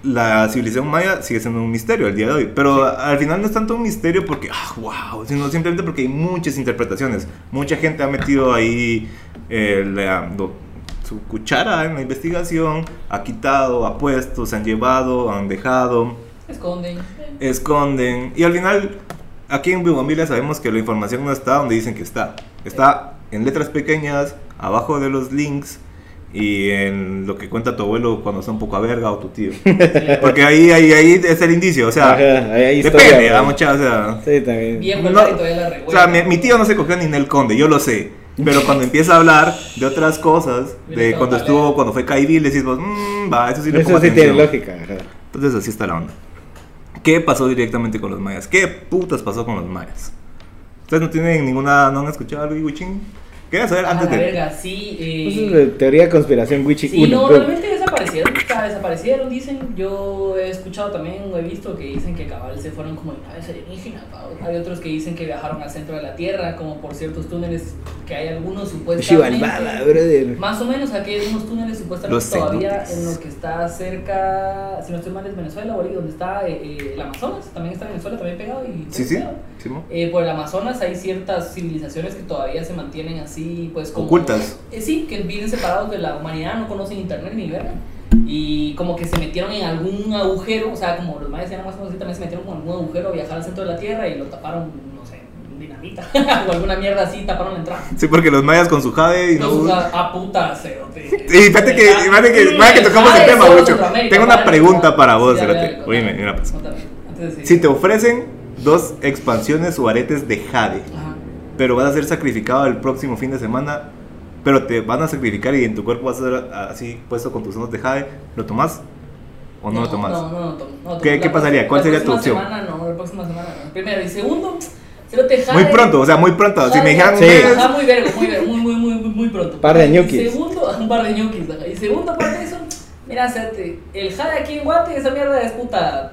la civilización maya sigue siendo un misterio al día de hoy. Pero al final no es tanto un misterio porque, ah, wow, sino simplemente porque hay muchas interpretaciones. Mucha gente ha metido ahí eh, la- lo- su cuchara en la investigación, ha quitado, ha puesto, se han llevado, han dejado Esconden. esconden. Y al final, aquí en Bugambila sabemos que la información no está donde dicen que está. Está en letras pequeñas, abajo de los links y en lo que cuenta tu abuelo cuando está un poco a verga o tu tío. Porque ahí, ahí, ahí es el indicio, o sea, Ajá, ahí depende. ¿va, mucha, o sea, Sí, también. Bien, no- la o sea, mi, mi tío no se cogió ni en el conde, yo lo sé. Pero cuando empieza a hablar de otras cosas, de cuando estuvo, cuando fue Caibil, decís vos, mmm, va, eso sí le Eso sí tiene atención". lógica. ajá. Entonces así está la onda. ¿Qué pasó directamente con los mayas? ¿Qué putas pasó con los mayas? ¿Ustedes no tienen ninguna, no han escuchado algo, Wichín? Quería saber A antes de... verga, sí. eh, Eso es de teoría de conspiración Wichi Sí, 1. no, realmente desaparecieron, desaparecieron, dicen, yo he escuchado también, he visto que dicen que cabal se fueron como en naves alienígenas, hay otros que dicen que viajaron al centro de la Tierra, como por ciertos túneles, que hay algunos supuestamente, Chivalbada, brother. más o menos aquí hay unos túneles supuestamente Los todavía cenotes. en lo que está cerca, si no estoy mal es Venezuela, ahí donde está eh, eh, el Amazonas, también está Venezuela también pegado y Sí, sí. Eh, por el Amazonas hay ciertas civilizaciones que todavía se mantienen así, pues como... Ocultas. Eh, sí, que viven separados de la humanidad, no conocen internet ni verga. Y como que se metieron en algún agujero, o sea, como los mayas eran más conocidos, también se metieron con algún agujero a viajar al centro de la Tierra y lo taparon, no sé, dinamita o alguna mierda así, taparon la entrada. Sí, porque los mayas con su jade y no... Entonces, a, a puta cerote. Sí, fíjate que, fíjate que, fíjate que tocamos el tema mucho. Tengo una pregunta para vos, Cerote. Oíme, mira pues. Si te ofrecen dos expansiones o aretes de jade, Ajá. pero vas a ser sacrificado el próximo fin de semana, pero te van a sacrificar y en tu cuerpo vas a ser así puesto con tus ojos de jade, ¿lo tomas o no, lo tomas? No, no, no, tomo, no. ¿Qué- qué pasaría? ¿Cuál sería tu próxima opción? Semana, no, la próxima semana no. Primero y segundo, Cerote, jade. Muy pronto, o sea, muy pronto. Si me dijeran Sí. Ajá, muy verga, muy verga, muy, muy, muy, muy, muy pronto. Par de Y ñoquis. Segundo, un par de ñoquis. Y segundo, aparte de eso, mira, el jade aquí en Guate, esa mierda es puta.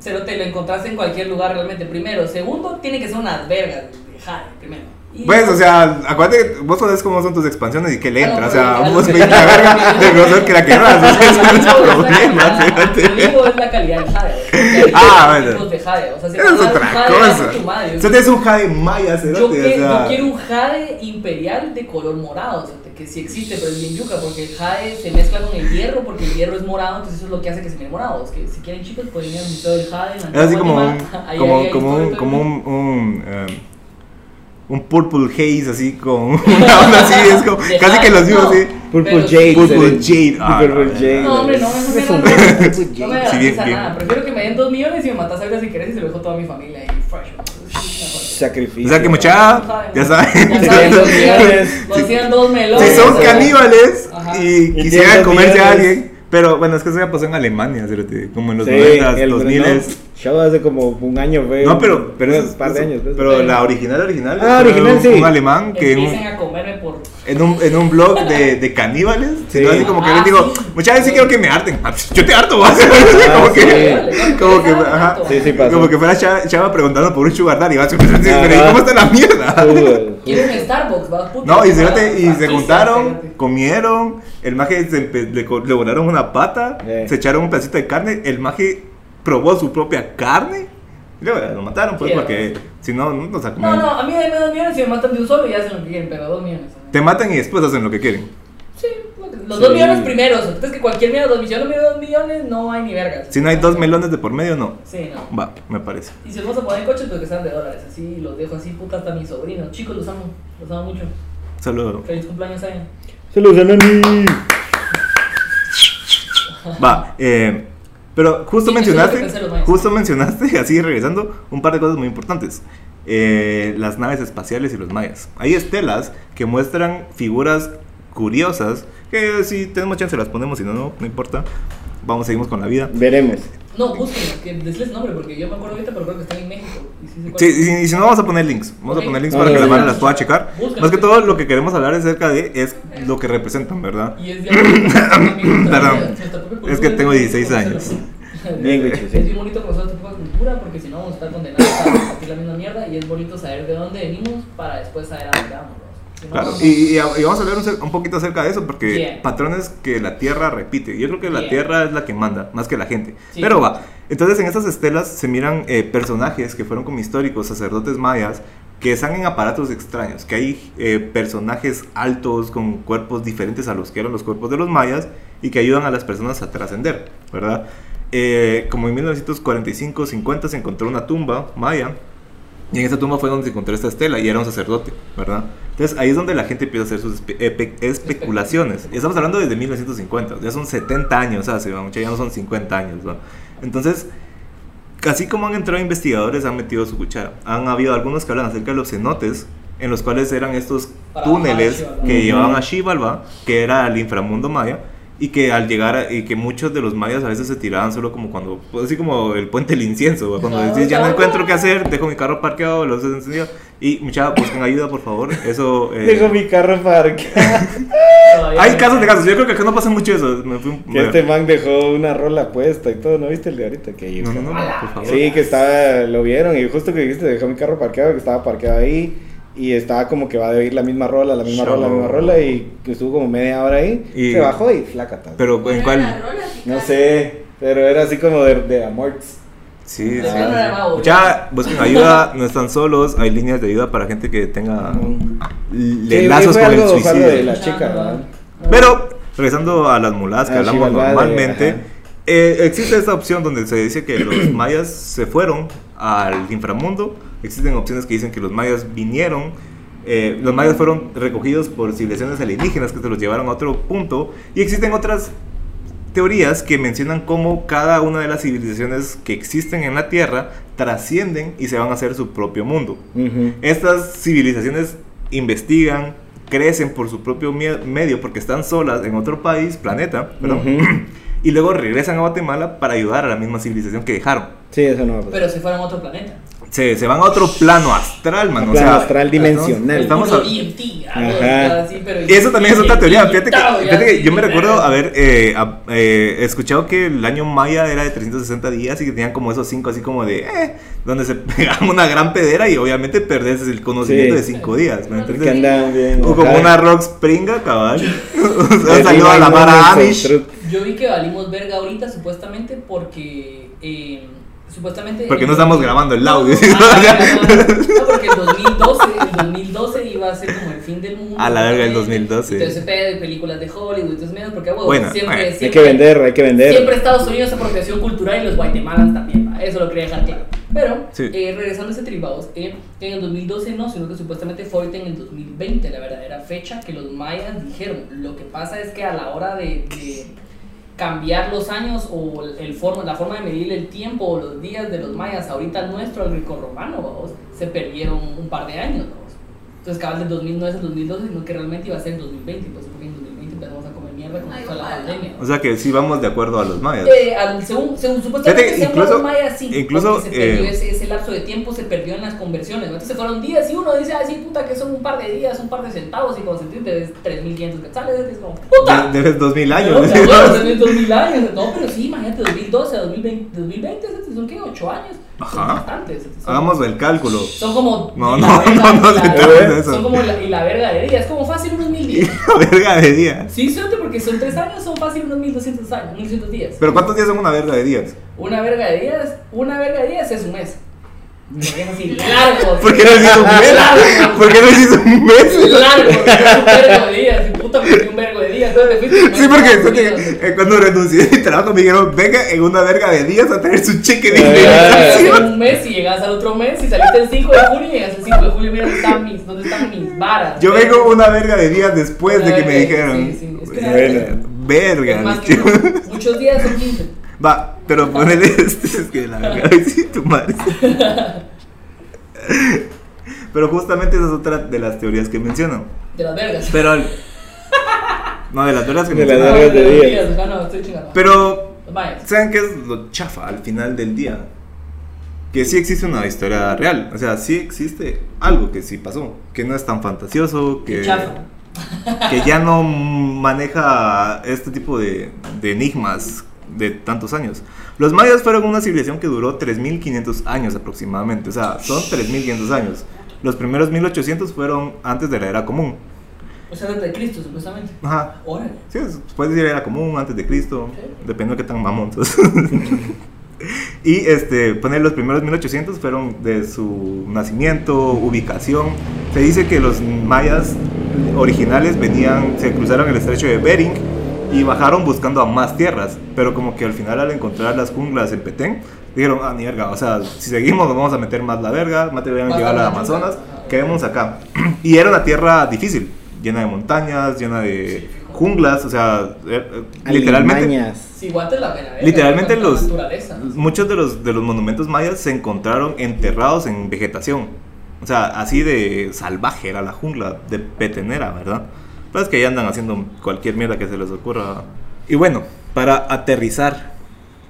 Cerote, lo encontraste en cualquier lugar realmente, primero. Segundo, tiene que ser unas vergas de jade, primero. Y- Pues, o sea, acuérdate que vos sabés cómo son tus expansiones y que le Ah, entra. O sea, vos veis la verga del grosor que la querrás. O sea, es la problema, amigo, es la calidad del jade. Ah, bueno. de jade. O sea, si Eso es otra jade, cosa. Usted es un jade maya, Yo, quiero un jade imperial de color morado, que sí existe, pero es bien yuca, porque el jade se mezcla con el hierro, porque el hierro es morado, entonces eso es lo que hace que se mire morado. Es que si quieren chicos, pueden ir al Museo del Jade. Es así como un, como, como un, el un, purple haze así con una onda así, es como, De casi que los digo no. así. Purple Pero- Jade. Purple. Jade. Ah, Purple no, Jade. No, hombre, no, no, Es no, un no, no, Purple no me Sí, garantiza bien, bien. nada. Prefiero que me den dos millones y me matas algo si querés y se lo dejo a toda mi familia y fresh. Sacrificio. O sea que mucha, ya saben. Ya saben, dos melones. Si son caníbales Ajá. y quisieran comerse a alguien, pero bueno, es que eso ya pasó en Alemania, como en los Sí, 90, el 2000. Show hace como un año, fue. No, pero, pero, un par de eso- años. pues. pero la original, original, Ah, original, un, sí. un alemán que en un, a comerme por. en un, en un blog de, de caníbales, Sí. sino así como que Ah, les digo, sí. muchas veces sí quiero que me harten. Ah, pues, Yo te harto, vas. Ah, como que, como que, ajá, Sí, sí pasó. como que fuera Chava, preguntando por un sugar daddy, vas. Pero, Ajá. ¿cómo está la mierda? Quiero un Starbucks, va. No, y, fíjate, y se juntaron, comieron, el maje se le volaron una pata, Eh. se echaron un pedacito de carne, el maje probó su propia carne, y luego lo mataron, pues, porque si no, no nos No, acomodan. no, a mí denme dos millones y me matan de un solo y hacen lo que quieren, pero dos millones. Te matan y después hacen lo que quieren. Sí, los Sí. dos millones primeros. Entonces que cualquier mierda, dos millones, no dos millones, no hay ni vergas. Si no hay dos melones de por medio, no. Sí, no. Va, me parece. Y si los vamos a poner coches, pues que sean de dólares. Así los dejo así, puta, hasta mis sobrinos. Chicos, los amo. Los amo mucho. Solo. Feliz cumpleaños, Ayan. Saludos, Anani. Va, eh, pero justo Sí, mencionaste, pensé justo mencionaste, así regresando, un par de cosas muy importantes. Eh, las naves espaciales y los mayas. Hay estelas que muestran figuras curiosas que si tenemos chance las ponemos, si no, no, no importa. Vamos, seguimos con la vida. Veremos. No, búsquenlos, que decirles nombre, porque yo me acuerdo ahorita, pero creo que están en México. Y cuál Sí, es. y, si- y si no, vamos a poner links. Vamos Ok. a poner links para que la mano las pueda checar. Búscalos. Más que todo, lo que queremos hablar acerca de es lo que representan, ¿verdad? Y es bonito. Perdón. Es que tengo bien 16 bonito años. Bien, Guicho, Es bien bonito conocer de cultura porque si no vamos a estar condenados a repetir la misma mierda y es bonito saber de dónde venimos para después saber a dónde vamos. Claro, y, y- y vamos a hablar un, un poquito acerca de eso porque Bien. patrones que la Tierra repite. Yo creo que la Bien. Tierra es la que manda, más que la gente. Sí. Pero va, entonces en estas estelas se miran eh, personajes que fueron como históricos, sacerdotes mayas, que están en aparatos extraños, que hay eh, personajes altos con cuerpos diferentes a los que eran los cuerpos de los mayas y que ayudan a las personas a trascender, ¿verdad? Eh, como en 1945-50 se encontró una tumba maya y en esa tumba fue donde se encontró esta estela y era un sacerdote, ¿verdad? Entonces ahí es donde la gente empieza a hacer sus espe- especulaciones. Y estamos hablando desde 1950, ya son 70 años hace, ya no son 50 años. ¿va? Entonces, así como han entrado investigadores, han metido su cuchara. Han habido algunos que hablan acerca de los cenotes, en los cuales eran estos túneles que llevaban a Xibalbá, que era el inframundo maya, y que al llegar, a- y que muchos de los mayas a veces se tiraban solo como cuando, pues así como el puente del incienso, ¿va? cuando decís ya no encuentro qué hacer, dejo mi carro parqueado, lo he encendido, y mucha, busquen ayuda por favor, eso... eh, Dejo mi carro parqueado. Hay casos de casos, yo creo que acá no pasa mucho eso. Me fui un- Que este man dejó una rola puesta y todo, ¿no viste el de ahorita? Que No, no, no, por favor. Sí, que estaba, lo vieron y justo que dijiste, dejó mi carro parqueado, que estaba parqueado ahí y estaba como que va a oír la misma rola, la misma Show. rola, la misma rola y estuvo como media hora ahí, Y- se bajó y flaca tal. Pero en cuál... No sé, pero era así como de, de amorts. Sí, De sí. Ya, busquen ayuda, no están solos, hay líneas de ayuda para gente que tenga Sí, lazos con el algo de suicidio. la chica, ¿verdad? Pero, regresando a las muladas que Ah, hablamos normalmente, eh, existe esta opción donde se dice que los mayas se fueron al inframundo. Existen opciones que dicen que los mayas vinieron. eh, los mayas fueron recogidos por civilizaciones alienígenas que se los llevaron a otro punto. Y existen otras teorías que mencionan cómo cada una de las civilizaciones que existen en la Tierra trascienden y se van a hacer su propio mundo. Ujú. Estas civilizaciones investigan, crecen por su propio medio porque están solas en otro país, planeta, perdón, Ujú. y luego regresan a Guatemala para ayudar a la misma civilización que dejaron. Sí, eso no va a pasar. Pero se fueron a otro planeta. Se, se van a otro plano astral, mano. o plano sea, astral dimensional. Estamos, Estamos a- EMT, Ajá. así, pero Y eso también es otra teoría. Fíjate que, fíjate que yo me recuerdo haber eh, a- eh, escuchado que el año maya era de 360 días y que tenían como esos cinco así como de, eh, donde se pegaban una gran pedera y obviamente perdés el conocimiento Sí. de cinco días. ¿me Que entiendes? andan bien. O como ajá. una rock springa, cabal. o sea, Sí, salió a la no, no, Amish. Yo vi que valimos verga ahorita supuestamente porque eh, supuestamente Porque no estamos grabando el audio. Ah, no, porque el 2012, el 2012 iba a ser como el fin del mundo. A la verga, el totalmente. 2012. Entonces se pega de películas de Hollywood, entonces menos porque bueno, Bueno, siempre, bueno. Hay siempre que vender, hay que vender. Siempre Estados Unidos es apropiación cultural y los guatemalans también, ¿va? eso lo quería dejar claro. Pero, Sí. eh, regresando a ese tribados, eh, que en el 2012 no, sino que supuestamente fue ahorita en el 2020, la verdadera fecha que los mayas dijeron. Lo que pasa es que a la hora de, de cambiar los años o el forma, la forma de medir el tiempo o los días de los mayas, ahorita nuestro, el grecorromano, vamos, se perdieron un par de años, vamos. Entonces, cabal del 2000 no es el 2012, sino que realmente iba a ser el 2020, pues porque en 2020 empezamos a comer mierda Ay, toda la pandemia. O sea que sí vamos de acuerdo a los mayas. Eh, al- según, según supuestamente Fíjate, según incluso- los mayas, sí, incluso, se perdió eh, ese, ese lapso de tiempo se perdió en las conversiones. ¿no? Entonces fueron días y uno dice, ay, sí, puta, que son un par de días, un par de centavos, y cuando sentir te ves 3.500 quetzales, es como, puta. De- Debes 2000 No, años. te acuerdas, tenés 2000 años. No, pero sí, imagínate, 2012 a 2020, 2020 ¿sí? son qué, 8 años. Son Ajá. bastantes. Son- Hagamos el cálculo. Son como. No, la no, verga, no, no la- de eso. Son como la, y la verga de días, es como fácil unos mil días. verga de días. Sí, suerte porque son 3 años, son fácil unos 1200 años, 1200 días. Pero ¿cuántos días son una verga de días? Una verga de días, una verga de días es un mes. Porque es así, largo. ¿Por qué no hiciste un mes? Largo. ¿Por qué no hiciste un mes? Largo, es un vergo de días. Y puta, me un vergo de días. Entonces te fuiste Sí, porque eh, cuando renuncié de mi trabajo me dijeron, venga en una verga de días a traer su cheque de ingreso. en un mes y llegas al otro mes y saliste el 5 de junio y llegas el 5 de julio. Mira dónde están mis, dónde están mis varas. Yo vengo una verga de días después de que me Sí, dijeron. sí, es que Bueno. Verga. Es más que tío. uno. muchos días son 15. Va, pero ponele este, es que la verga, ay, sí, tu madre. Pero justamente esa es otra de las teorías que menciono. De las vergas. Pero. No, de las teorías que De las menciono. vergas de días. No, estoy chingando. Pero. ¿Saben qué es lo chafa al final del día? Que sí existe una historia real. O sea, sí existe algo que sí pasó. Que no es tan fantasioso. Que, Chafa. que ya no maneja este tipo de, de enigmas de tantos años. Los mayas fueron una civilización que duró 3.500 años aproximadamente. O sea, son 3.500 años. Los primeros 1.800 fueron antes de la era común. O sea, desde Cristo, supuestamente. Ajá. Órale. Sí, es- puedes decir era común antes de Cristo, Sí. depende de qué tan mamón y este, poner los primeros 1800 fueron de su nacimiento, ubicación. Se dice que los mayas originales venían, se cruzaron el estrecho de Bering y bajaron buscando a más tierras, pero como que al final al encontrar las junglas en Petén, dijeron, ah, ni verga, o sea, si seguimos nos vamos a meter más la verga, más te van a llegar a a la Amazonas, quedemos acá. y era una tierra difícil, llena de montañas, llena de junglas, o sea, eh, eh, literalmente, Alimañas. Sí, guantes la pena. verga, literalmente los, naturaleza. muchos de los, de los monumentos mayas se encontraron enterrados en vegetación. O sea, así de salvaje era la jungla, de petenera, ¿verdad? Pues que ya andan haciendo cualquier mierda que se les ocurra. Y bueno, para aterrizar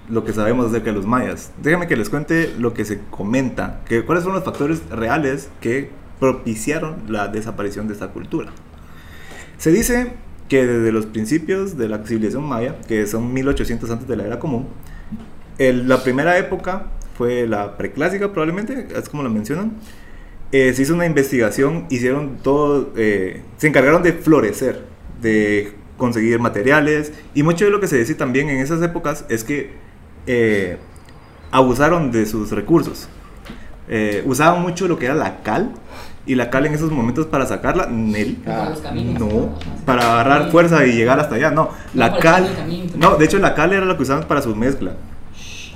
lo que sabemos acerca de los mayas, déjenme que les cuente lo que se comenta, que cuáles son los factores reales que propiciaron la desaparición de esta cultura. Se dice que desde los principios de la civilización maya, que son 1800 antes de la era común, el- la primera época fue la preclásica probablemente, es como lo mencionan. Eh, se hizo una investigación, hicieron todo, eh, se encargaron de florecer, de conseguir materiales y mucho de lo que se dice también en esas épocas es que eh, abusaron de sus recursos. Usaban mucho lo que era la cal y la cal en esos momentos para sacarla, Nel, Para caminos. no, para agarrar fuerza y llegar hasta allá, no. La cal, camino. no, de hecho la cal era lo que usaban para su mezcla.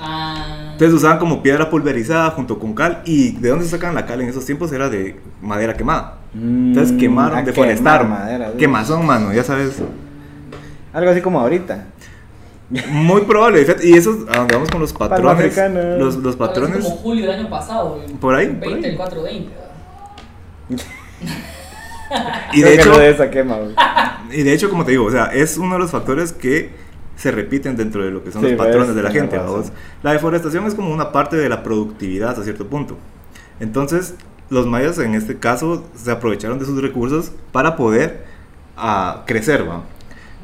Ah. Entonces usaban como piedra pulverizada junto con cal y de dónde sacan la cal en esos tiempos era de madera quemada. Entonces Mm, quemaron, a deforestaron. quemar madera, sí. Quemazón, mano, ya sabes. Algo así como ahorita. Muy probable. Y eso, a donde vamos con los patrones. Los, patrones. como julio del año pasado. Por ahí, 20, por ahí. el 420. ¿verdad? Y de hecho, no de esa quema, güey. y de hecho, como te digo, o sea, es uno de los factores que se repiten dentro de lo que son Sí, los patrones ves, de la gente. La deforestación es como una parte de la productividad hasta cierto punto. Entonces, los mayas en este caso se aprovecharon de sus recursos para poder ah, crecer, ¿va?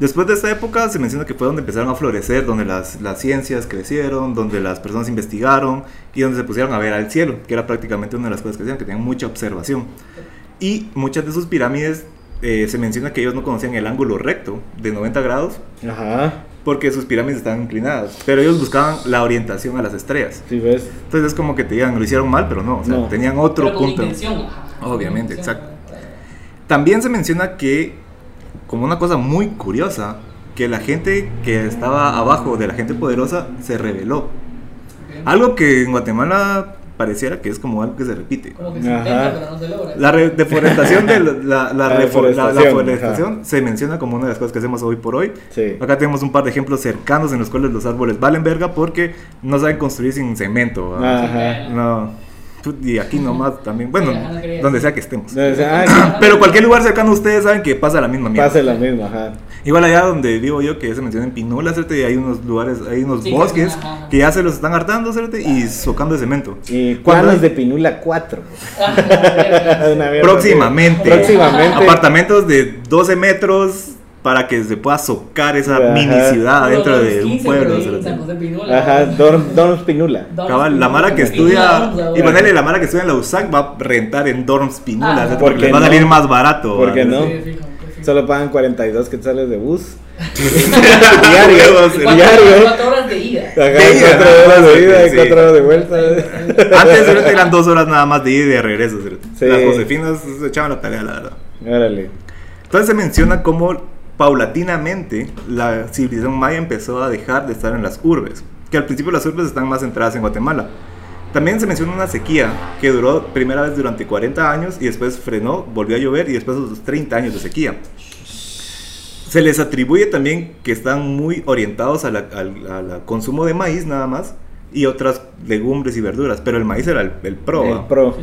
Después de esta época se menciona que fue donde empezaron a florecer, donde las, las ciencias crecieron, donde las personas investigaron y donde se pusieron a ver al cielo, que era prácticamente una de las cosas que hacían, que tenían mucha observación. Y muchas de sus pirámides eh, se menciona que ellos no conocían el ángulo recto de 90 grados Ajá. Porque sus pirámides estaban inclinadas, pero ellos buscaban la orientación a las estrellas. Sí, ves. Entonces es como que te digan, lo hicieron mal, pero no, o sea, No. tenían otro Pero con punto. intención. Obviamente, Intención, exacto. También se menciona que, como una cosa muy curiosa, que la gente que estaba abajo de la gente poderosa se rebeló. Algo que en Guatemala pareciera que es como algo que se repite. Como que se Ajá. intenta, pero no se logra. La re- deforestación de la, la- la La la- la se menciona como una de las cosas que hacemos hoy por hoy. Sí. Acá tenemos un par de ejemplos cercanos en los cuales los árboles valen verga porque no saben construir sin cemento. Ajá. No. Y aquí nomás también, bueno, Sí, donde sea que estemos. Entonces, ah, Pero cualquier lugar cercano ustedes saben que pasa la misma mierda. pase lo mismo, ajá. Igual allá donde vivo yo, que se menciona en Pinula, ¿cierto? Y hay unos lugares, hay unos Sí, bosques ajá, ajá. que ya se los están hartando, ¿cierto? Y socando de cemento. Y planos de Pinula 4. Ajá, Una mierda Próximamente. Próximamente. Apartamentos de 12 metros para que se pueda socar esa Ajá. mini ciudad dentro de un 15, pueblo. Pinula. Ajá, Dorm, Dorms Pinula. Cabal, la Mara que estudia, Pinula, y ponerle la Mara que estudia en la USAC va a rentar en Dorms Pinula, Ah, ¿cierto? ¿por porque qué les va a no? salir más barato. ¿Por qué no? Sí. Solo pagan 42 quetzales de bus. Diario. Cuatro- diario. Cuatro horas de ida. Ajá, De ida, 4 nada horas de ida y sí. 4 horas de vuelta. Antes eran dos horas nada más de ida y de regreso. Sí. Las Josefinas se echaban la tarea, la verdad. Órale. Entonces se menciona cómo paulatinamente la civilización maya empezó a dejar de estar en las urbes, que al principio las urbes están más centradas en Guatemala. También se menciona una sequía que duró primera vez durante 40 años y después frenó, volvió a llover y después otros 30 años de sequía. Se les atribuye también que están muy orientados al consumo de maíz nada más y otras legumbres y verduras, pero el maíz era el, el pro. El pro.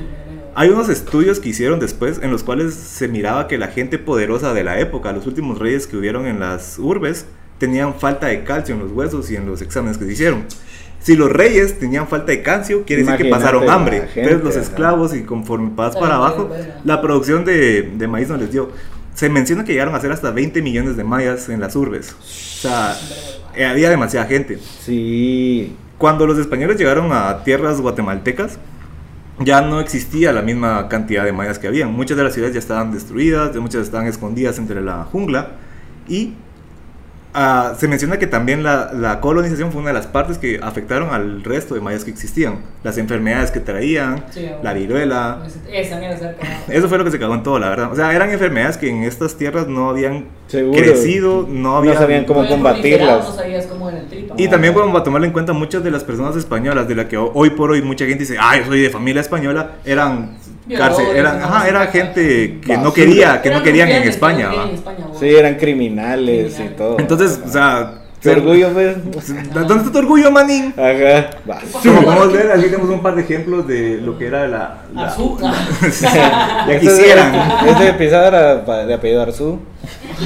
Hay unos estudios que hicieron después en los cuales se miraba que la gente poderosa de la época, los últimos reyes que hubieron en las urbes, tenían falta de calcio en los huesos y en los exámenes que se hicieron. Si los reyes tenían falta de calcio, quiere decir que pasaron hambre. gente, Entonces los esclavos y conforme vas para abajo, la producción de, de maíz no les dio. Se menciona que llegaron a ser hasta 20 millones de mayas en las urbes. O sea, eh, había demasiada gente. Sí. Cuando los españoles llegaron a tierras guatemaltecas, ya no existía la misma cantidad de mayas que había. Muchas de las ciudades ya estaban destruidas, muchas estaban escondidas entre la jungla y ah, se menciona que también la, la colonización fue una de las partes que afectaron al resto de mayas que existían. Las enfermedades que traían, Sí, la viruela. Esa. Eso fue lo que se cagó en todo, la verdad. O sea, eran enfermedades que en estas tierras no habían Seguro. crecido, no habían... sabían cómo No combatirlas. sabías cómo era el tripa. Y también podemos a tomar en cuenta muchas de las personas españolas de la que hoy por hoy mucha gente dice, ah, yo soy de familia española, eran cárcel, ¿no? ajá, era gente que no Basura. quería, que no querían en España, no en España. Sí, eran criminales y Criminales. todo. Entonces, o sea, Qué orgullo, pues. ¿Dónde está tu orgullo, manín? Ajá. Como Basura. podemos ver, aquí tenemos un par de ejemplos de lo que era la... la- Arzú. ya Este quisieran. es- Este episodio era de apellido Arzú.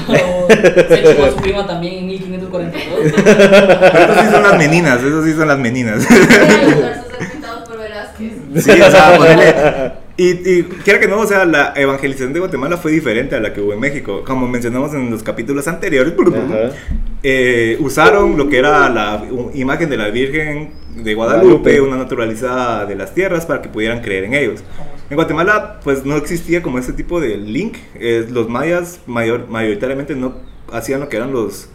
Se chupó a su prima también en 1542. Esas sí son las meninas, esas sí son las meninas. Eran los versos pintados por Velázquez. Sí, o sea, ponele- Y, y quiera que no, o sea, la evangelización de Guatemala fue diferente a la que hubo en México. Como mencionamos en los capítulos anteriores, eh, usaron lo que era la imagen de la Virgen de Guadalupe, Guadalupe. una naturalizada de las tierras, para que pudieran creer en ellos. En Guatemala, pues no existía como ese tipo de link. Eh, los mayas mayor, mayoritariamente no hacían lo que eran los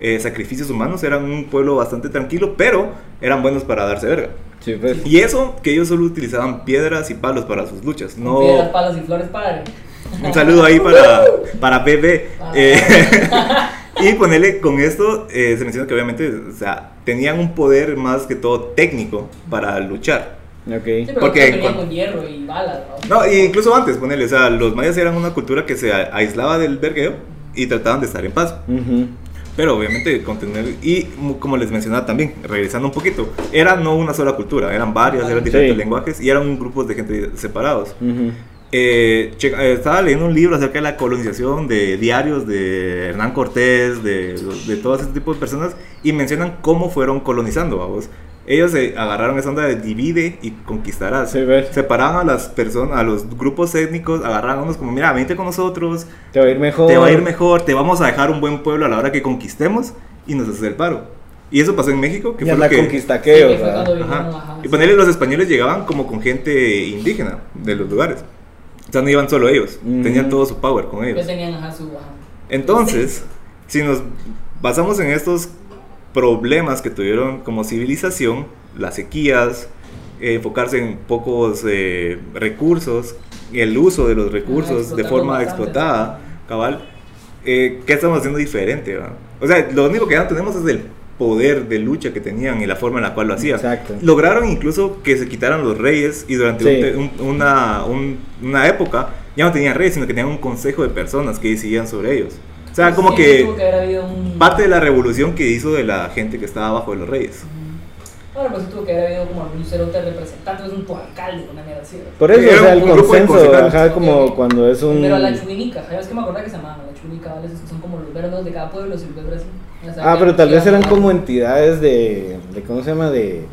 eh, sacrificios humanos. Eran un pueblo bastante tranquilo, pero eran buenos para darse verga. Sí, pues. Y eso, que ellos solo utilizaban piedras y palos para sus luchas. No, Piedras, palos y flores, padre. un saludo ahí para, para Bebé. Ah. Eh, y ponerle con esto, eh, se menciona que obviamente, o sea, tenían un poder más que todo técnico para luchar. Sí, Ok. pero Porque con- hierro y balas, ¿no? No, e incluso antes, ponerle, o sea, los mayas eran una cultura que se aislaba del vergueo y trataban de estar en paz. Ujú. Pero obviamente contener, y mu- como les mencionaba también, regresando un poquito, era no una sola cultura, eran varias, eran diferentes Sí. lenguajes y eran grupos de gente separados. Eh, checa- eh, estaba leyendo un libro acerca de la colonización de diarios de Hernán Cortés, de, de todo ese tipo de personas, y mencionan cómo fueron colonizando, vamos. Ellos se agarraron esa onda de divide y conquistarás. Sí. Separaban a las personas, a los grupos étnicos, agarraban a unos como, mira, vente con nosotros, Te va a ir mejor. te va a ir mejor, te vamos a dejar un buen pueblo a la hora que conquistemos y nos haces el paro. Y eso pasó en México, que Ya fue la lo que... conquista Sí, que, que o sea. Ajá. ajá, Y sí. ponerle los españoles llegaban como con gente indígena de los lugares. O sea, no iban solo ellos, Mm. tenían todo su power con ellos. tenían ajá, su. ajá. Entonces, si nos basamos en estos problemas que tuvieron como civilización, las sequías, eh, enfocarse en pocos eh, recursos, el uso de los recursos de forma bastante. explotada, cabal, eh, ¿qué estamos haciendo diferente? O sea, lo único que ya no tenemos es el poder de lucha que tenían y la forma en la cual lo hacían. Exacto. Lograron incluso que se quitaran los reyes y durante un Sí. te- un- una, un- una época ya no tenían reyes, sino que tenían un consejo de personas que decidían sobre ellos. O sea, como Sí, que que haber habido un. parte de la revolución que hizo de la gente que estaba abajo de los reyes. Bueno, pues tuvo que haber habido como algún cerote representante, es un tu alcalde, una mierda así. Por eso, Era o sea, el un consenso, ajá, como cuando es un... Primero la chuinica, ya ves que me acordaba que se llamaban la chuinica, ¿vale? Esos de cada pueblo, si ves así. O sea, Ah, pero tal vez eran como entidades de, de ¿cómo se llama? De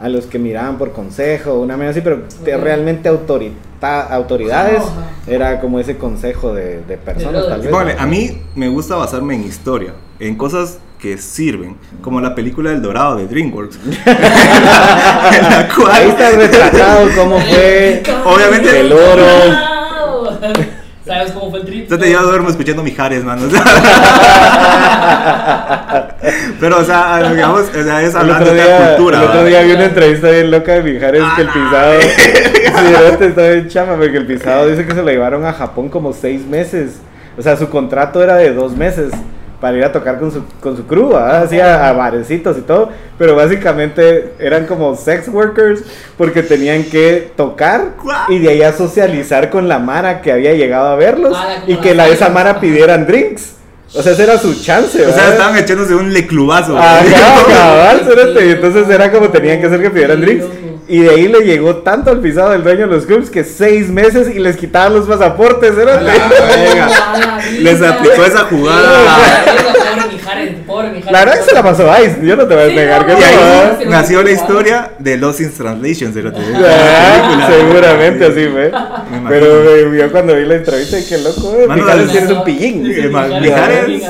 a los que miraban por consejo, una manera así, pero realmente autorita, autoridades era como ese consejo de, de personas tal vez. Póngale, a mí me gusta basarme en historia, en cosas que sirven, como la película El Dorado de DreamWorks. en la cual Ahí está retratado cómo fue Obviamente- el oro. ¿Sabes cómo fue el trip? Yo te yo duermo escuchando Mijares, mano. Pero, o sea, digamos, o sea, es hablando otro, de día, esta cultura. el otro día vi una entrevista bien loca de Mijares que el Ah, pisado. Sí, ahorita está bien chama, porque el pisado dice que se lo llevaron a Japón como seis meses. O sea, su contrato era de dos meses para ir a tocar con su, con su crew, ¿verdad? así a, a barecitos y todo. Pero básicamente eran como sex workers porque tenían que tocar y de ahí a socializar con la Mara que había llegado a verlos Ah, y que la, esa Mara pidieran drinks. O sea, ese era su chance, O sea, estaban echándose un leclubazo. Ajá, cabal, sí, y entonces era como tenían que hacer que pidieran sí, drinks. Y de ahí le llegó tanto al pisado del dueño de los clubs que seis meses y les quitaban los pasaportes, Ah, espérate. Venga. Les aplicó esa jugada. La verdad que se la pasó Ice, yo no te voy a Sí, negar no, que Y no, no, ¿verdad? ahí nació la historia de Lost in Translation. se lo te digo. Ah, Seguramente así fue. Pero eh, yo cuando vi la entrevista, qué loco, eh. Mijares tienes un pillín. Eh, Mijares.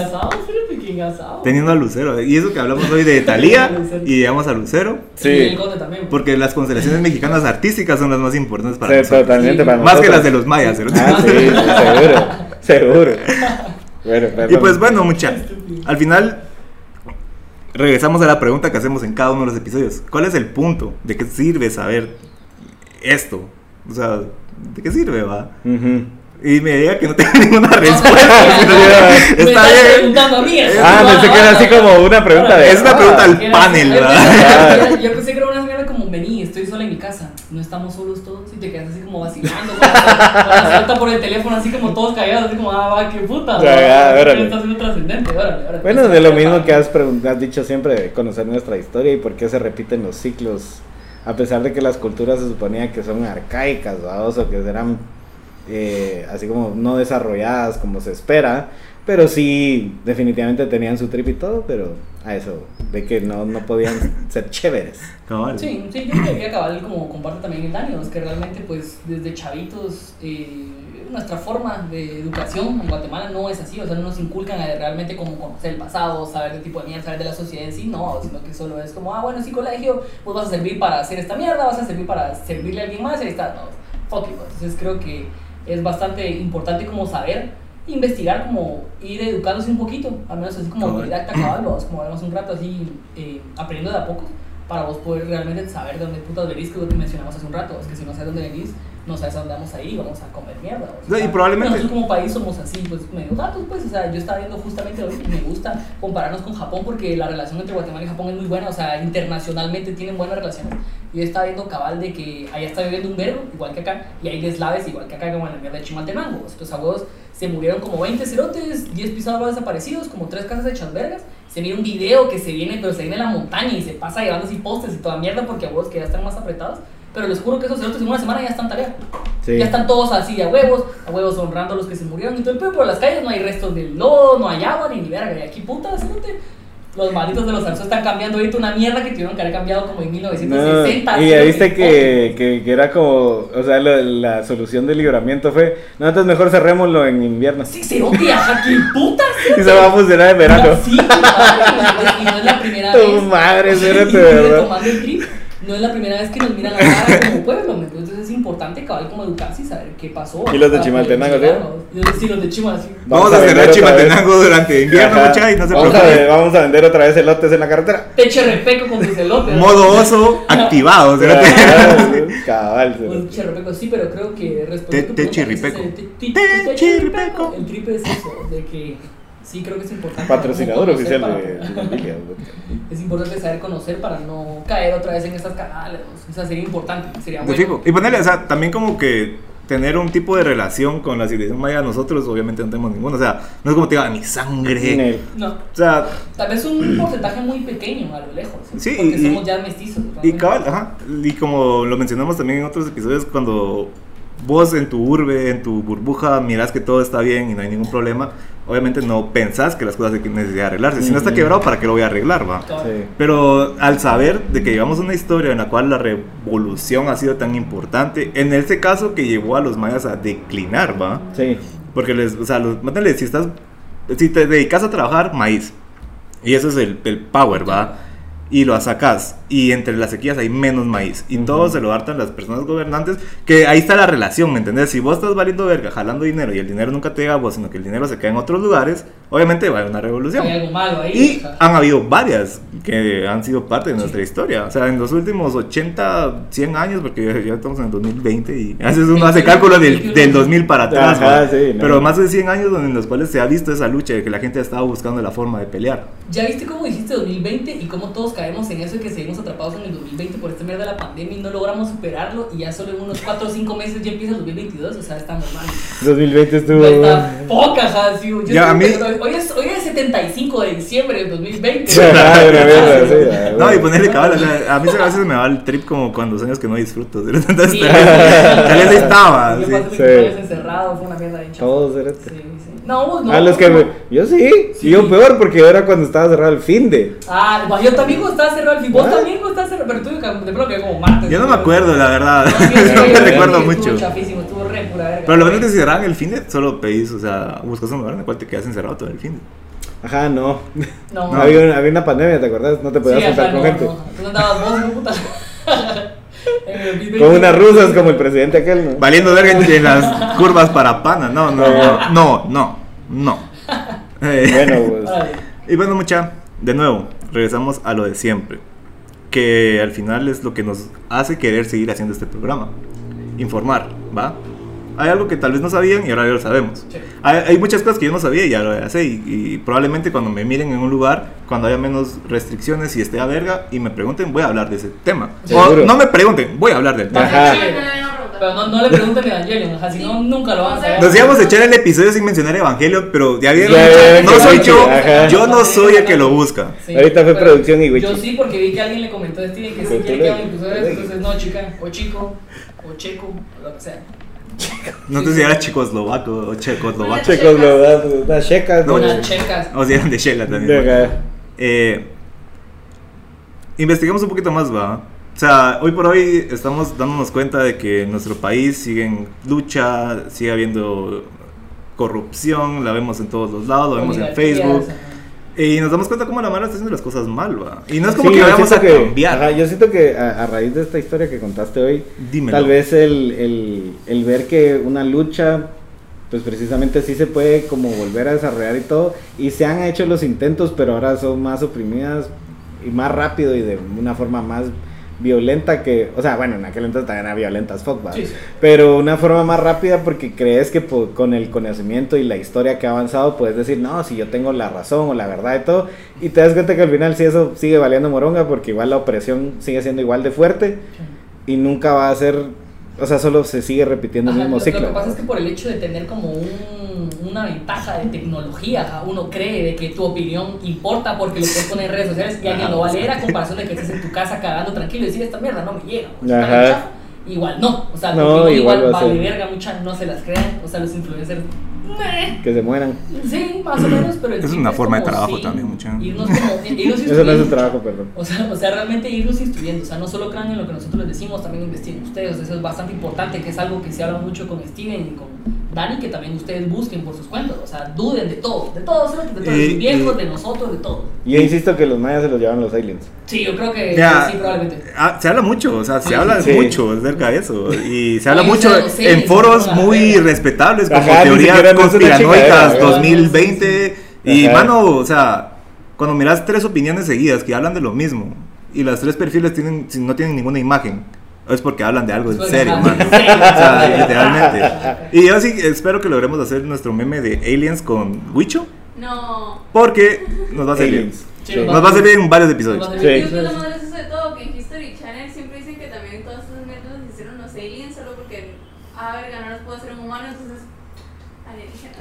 Asado. Teniendo a Lucero. Y eso que hablamos hoy de Thalía y llegamos a Lucero. Y el Sí, Conde también. Porque las constelaciones mexicanas artísticas son las más importantes para sí, nosotros. totalmente para Más que las de los mayas. ¿sí? Ah, sí, seguro, seguro. Bueno, Y pues bueno, mucha. Al final regresamos a la pregunta que hacemos en cada uno de los episodios. ¿Cuál es el punto? ¿De qué sirve saber esto? O sea, ¿de qué sirve, va? Y me diga que no tengo ninguna respuesta. estás Está bien. preguntando a mí. Ah, pensé que era así como una pregunta de. Es una pregunta al panel, ¿verdad? Yo, pensé que era una señora como vení, estoy sola en mi casa, no estamos solos todos y te quedas así como vacilando suelta por el teléfono así como todos callados, así como ah va qué puta, está siendo trascendente. Bueno, de lo mismo que has, has dicho siempre, de conocer nuestra historia y por qué se repiten los ciclos, a pesar de que las culturas se suponía que son arcaicas, ¿vados? o que eran eh, así como no desarrolladas como se espera, pero sí definitivamente tenían su trip y todo, pero a eso, de que no, no podían ser chéveres. Cabal. Sí, sí, yo creo que cabal como comparte también el Dani, es que realmente pues desde chavitos eh, nuestra forma de educación en Guatemala no es así, o sea, no nos inculcan a realmente como conocer el pasado, saber qué tipo de mierda, saber de la sociedad en sí, no, sino que solo es como, ah, bueno, sí, colegio, pues vas a servir para hacer esta mierda, vas a servir para servirle a alguien más, y ahí está, no, fuck it, entonces creo que es bastante importante como saber investigar, como ir educándose un poquito, al menos así como autodidacta cabal, vamos, como hablamos un rato así, eh, aprendiendo de a poco, para vos poder realmente saber de dónde putas venís, que es lo que mencionamos hace un rato, es que si no sabes dónde venís, no sabes a dónde vamos a ir, vamos a comer mierda. vamos. No, y O sea, probablemente- Nosotros como país somos así, pues medio datos, pues, o sea, yo estaba viendo justamente hoy y me gusta compararnos con Japón porque la relación entre Guatemala y Japón es muy buena, o sea, internacionalmente tienen buenas relaciones. Yo estaba viendo cabal de que allá está viviendo un verbo, igual que acá, y hay deslaves, igual que acá, como en la mierda de Chimaltenango. Estos abuelos se murieron como 20 cerotes, 10 pisados desaparecidos, como 3 casas hechas vergas. Se mira un video que se viene, pero se viene en la montaña y se pasa llevando así postes y toda mierda porque abuelos que ya están más apretados. Pero les juro que esos cerotes en una semana ya están tarea. Sí. Ya están todos así a huevos, a huevos honrando a los que se murieron y todo el pedo. Por las calles no hay restos del lodo, no hay agua ni ni verga. Y aquí puta, cerote. Los malditos de los Arzo están cambiando ahorita una mierda que tuvieron que haber cambiado como en No, 1960. y ya viste que, que, que era como, o sea, la, la solución del libramiento fue, no, entonces mejor cerrémoslo en invierno. Sí, cerote, ajá, qué puta, Y se va a funcionar en verano. Sí, madre, y no es la primera Tu vez. madre, Sí, espérate, y ¿verdad? No es la primera vez que nos miran la cara como pueblo, entonces es importante cabal como educarse y saber qué pasó. ¿Y los de Chimaltenango, sí? los de Chimaltenango. Vamos, a vender cerrar. Chimaltenango durante invierno, Ajá. mucha, y no se vamos, a, vamos a vender otra vez elotes en la carretera. Te cherrepeco con tus elotes. Modo oso activado. ¿sí? Cabal, Pues, sí. cherrepeco, sí, pero creo que respondiendo Te- te chirripeco. te- chirripeco. El trip es eso, de que sí creo que es importante. Patrocinador oficial de Familia. Es importante saber conocer para no caer otra vez en esas cagadas. O sea, sería importante, sería De bueno. fijo. Y ponerle, o sea, también como que tener un tipo de relación con la civilización maya, nosotros obviamente no tenemos ninguno. O sea, no es como te diga mi sangre. No, O sea, tal vez un porcentaje muy pequeño a lo lejos. Sí, Porque y- somos ya mestizos. ¿no? y cabal, ajá. Y como lo mencionamos también en otros episodios, cuando vos en tu urbe, en tu burbuja, mirás que todo está bien y no hay ningún problema, obviamente no pensás que las cosas necesitan arreglarse. Si no está quebrado, ¿para qué lo voy a arreglar, va? Sí. Pero al saber de que llevamos una historia en la cual la revolución ha sido tan importante, en este caso que llevó a los mayas a declinar, ¿va? Sí. Porque les, o sea, los, mándale, si estás, si te dedicas a trabajar, maíz. Y eso es el, el power, ¿va? Y lo sacas. Y entre las sequías hay menos maíz. Y Ujú. todo se lo hartan las personas gobernantes. Que ahí está la relación, ¿me entendés? Si vos estás valiendo verga, jalando dinero y el dinero nunca te llega a vos, sino que el dinero se queda en otros lugares, obviamente va a haber una revolución. Hay algo malo ahí. Y o sea. han habido varias que han sido parte de nuestra historia. O sea, en los últimos 80, 100 años, porque ya, estamos en el 2020 y haces uno hace cálculo del, del 2000 para atrás. Ajá, sí, no. Pero más de 100 años donde en los cuales se ha visto esa lucha de que la gente ha estado buscando la forma de pelear. ¿Ya viste cómo dijiste 2020 y cómo todos caemos en eso y que seguimos atrapados en el 2020 por esta mierda de la pandemia y no logramos superarlo y ya solo en unos 4 o 5 meses ya empieza el 2022? O sea, está normal. 2020 estuvo. No está poca, ajá, sí, yo Ya, a estoy mí- Hoy es, hoy es 75 de diciembre del 2020. Ah, sí, ah, No, y ponerle cabal, o sea, a mí a veces me va el trip como cuando los años que no disfruto. Entonces, Sí. tal vez- estaba. Yo sí. pasé sí. 20 años encerrado, fue una mierda de. Todos. Sí, sí. No, vos no. A los que me- Yo sí. Sí. Y yo peor porque era cuando estaba cerrado el fin de. Ah, pues yo también cuando estaba cerrado el fin. Vos Ah. también cuando estabas cerrado, pero tú de pronto que como martes. Yo no me acuerdo, la verdad. No, No me recuerdo estuvo mucho. chafísimo, estuvo re pura verga. Pero lo bueno es que si cerraban el fin de, solo pedís, o sea, buscas un lugar en el cual te quedas encerrado todo el fin de. Ajá, no. No, No. Había, una, había una pandemia, ¿te acuerdas? No te podías sí, juntar con no, gente. no. Tú andabas vos, no puta. En el 2020. Con unas rusas como el presidente aquel, ¿no? Valiendo verga en, en las curvas para pana. No, no, no, no, no. no. Bueno, pues. Y bueno, mucha, de nuevo, regresamos a lo de siempre. Que al final es lo que nos hace querer seguir haciendo este programa. Informar, ¿va? Hay algo que tal vez no sabían y ahora ya lo sabemos. Sí. Hay, hay muchas cosas que yo no sabía y ya lo sé. Y, y probablemente cuando me miren en un lugar, cuando haya menos restricciones y esté a verga y me pregunten, voy a hablar de ese tema. O no me pregunten, voy a hablar del tema. Ajá. Sí. Pero no, no le pregunten a Evangelion, si no, nunca lo van a saber. Nos íbamos a echar el episodio sin mencionar Evangelio, pero ya vieron, vieron no soy Wichi, yo, ajá. yo no soy el que lo busca. Ahorita fue producción y Wichi. Yo sí, porque vi que alguien le comentó a Steven que sí Pero quiere que le- haga un episodio de eso, entonces no, chica, o chico, o checo, o lo que sea. No sé si era checoslovaco o checoslovaco. Checos, lo das, unas checas. No. Unas checas. O si eran de Shela también. Eh, investigamos un poquito más, va. O sea, hoy por hoy estamos dándonos cuenta de que en nuestro país sigue en lucha, sigue habiendo corrupción, la vemos en todos los lados, lo vemos en Facebook. ajá. Y nos damos cuenta cómo la mala está haciendo las cosas mal, va. Y no es como Sí, que vayamos a que- cambiar. ajá, yo siento que a, a raíz de esta historia que contaste hoy, Dímelo. tal vez el, el, el ver que una lucha, pues precisamente sí se puede como volver a desarrollar y todo, y se han hecho los intentos, pero ahora son más oprimidas y más rápido y de una forma más violenta que, o sea, bueno, en aquel entonces también era violenta as fuck, ¿va? Sí, sí. pero una forma más rápida porque crees que con el conocimiento y la historia que ha avanzado puedes decir, no, si yo tengo la razón o la verdad y todo, y te das cuenta que al final sí eso sigue valiendo moronga porque igual la opresión sigue siendo igual de fuerte y nunca va a ser, o sea, solo se sigue repitiendo el mismo lo, ciclo. Lo que pasa es que por el hecho de tener como un- una ventaja de tecnología, uno cree de que tu opinión importa porque lo puedes poner en redes sociales y alguien lo va a leer a comparación de que estés en tu casa cagando tranquilo y decir esta mierda no me llega. Ajá. bien chafa". igual no. O sea, No, igual igual vale verga, mucha no se las crean. O sea, los influencers. Que se mueran. Sí, más o menos, pero Es una forma de trabajo sí, también, mucha. Irnos como, irnos Eso no es instruyendo. su trabajo, perdón. O sea, o sea, realmente irnos instruyendo, o sea, no solo crean en lo que nosotros les decimos, también investiguen ustedes, eso es bastante importante, que es algo que se habla mucho con Steven y con Dani, que también ustedes busquen por sus cuentas, o sea, duden de todo, de todo, de todo, de Y- los viejos, y- de nosotros, de todo. Y yo insisto que los mayas se los llevan los aliens. Sí, yo creo que Ya, sí, probablemente. ah, se habla mucho, o sea, se Sí, habla sí. mucho acerca de eso. Y se habla Oye, mucho o sea, en foros muy respetables, como Ajá, teorías conspiranoicas chingadera, 2020. Y, Ajá. mano, o sea, cuando miras tres opiniones seguidas que hablan de lo mismo y las tres perfiles tienen, no tienen ninguna imagen, es porque hablan de algo en serio, mano. O sea, literalmente. Y yo sí espero que logremos hacer nuestro meme de aliens con Wicho, No. porque nos va a hacer bien. Aliens. Sí, Sí. Nos va a hacer bien en varios episodios. Sí. hacer Yo creo que lo bien. más gracioso de todo, que en History Channel siempre dicen que también todas esas mierdas las hicieron los aliens solo porque, a ver, no los puedo hacer un humano, entonces.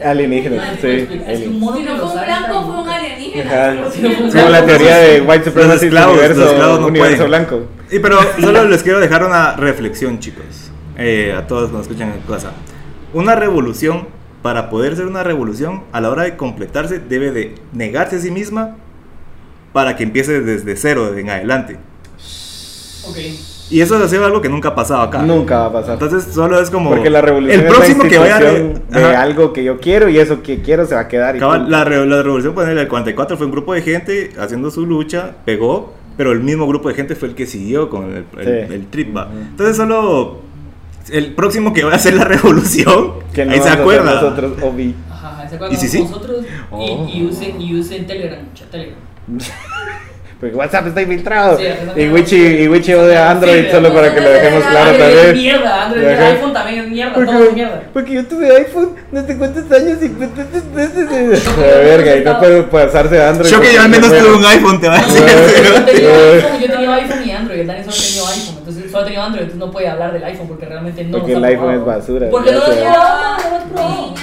Alienígenas. Sí. Si no fue un blanco, fue un alienígena. Sí, como la teoría de White Supremacist esclavos, universo, esclavos no universo pueden. blanco. Y pero solo les quiero dejar una reflexión, chicos, eh, a todos que nos escuchan en casa. Una revolución, para poder ser una revolución, a la hora de completarse, debe de negarse a sí misma para que empiece desde cero en adelante. Ok. Y eso ha sido algo que nunca ha pasado acá. Nunca va a pasar. Entonces solo es como... Porque la revolución El próximo es que la vaya a... re- institución de Ajá. algo que yo quiero y eso que quiero se va a quedar. Y Cabal, la, re- la revolución ponerle el 44 fue un grupo de gente haciendo su lucha, pegó, pero el mismo grupo de gente fue el que siguió con el, el, Sí. el trip. Entonces solo el próximo que va a hacer la revolución, que no ahí se acuerda. Nosotros, Obi. Ajá, se acuerdan ¿Y si sí? nosotros Oh. y, y usen, y usen Telegram, mucha Telegram. Porque WhatsApp está infiltrado. Sí, y Wichi, y Wichi odia Android Sí, solo para que lo dejemos claro Android es también. mierda, Android el Ajá. iPhone también es mierda, todo es Porque, mierda. porque yo tuve iPhone no sé cuántos años y pues, La verga, y no puedo pasarse a Android. Yo que yo al porque menos me tuve un iPhone, te va a decir. yo, Eh. iPhone, y Android, el Dani solo ha tenido iPhone, entonces solo ha tenido Android, entonces no puede hablar del iPhone porque realmente no Porque el iPhone probado. es basura, Porque no lo sé. probamos, no lo probamos.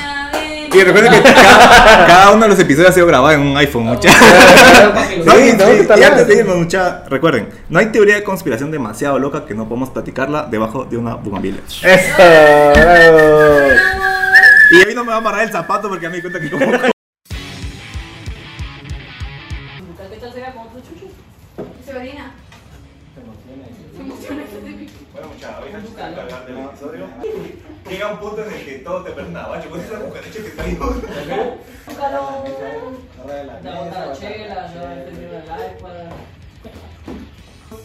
Y recuerden que cada, cada uno de los episodios ha sido grabado en un iPhone, mucha. No, Sí, y, no, y- antes de irnos, mucha, recuerden, no hay teoría de conspiración demasiado loca que no podamos platicarla debajo de una bugambila. Eso, bravo. Y hoy no me va a amarrar el zapato porque a mí me di cuenta que como... ¿Qué tal sería con otros chuchos? Bueno, mucha, hoy nos toca hablar del episodio. Llega un punto en el que todo te parece una bacha. ¿Cuál es la cucaracha que está ahí? La chela.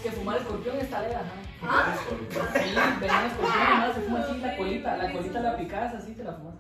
Que fumar escorpión está lejos, ajá. Sí, venía escorpión, nomás se fuma así la colita, la colita la picas así te la fumas.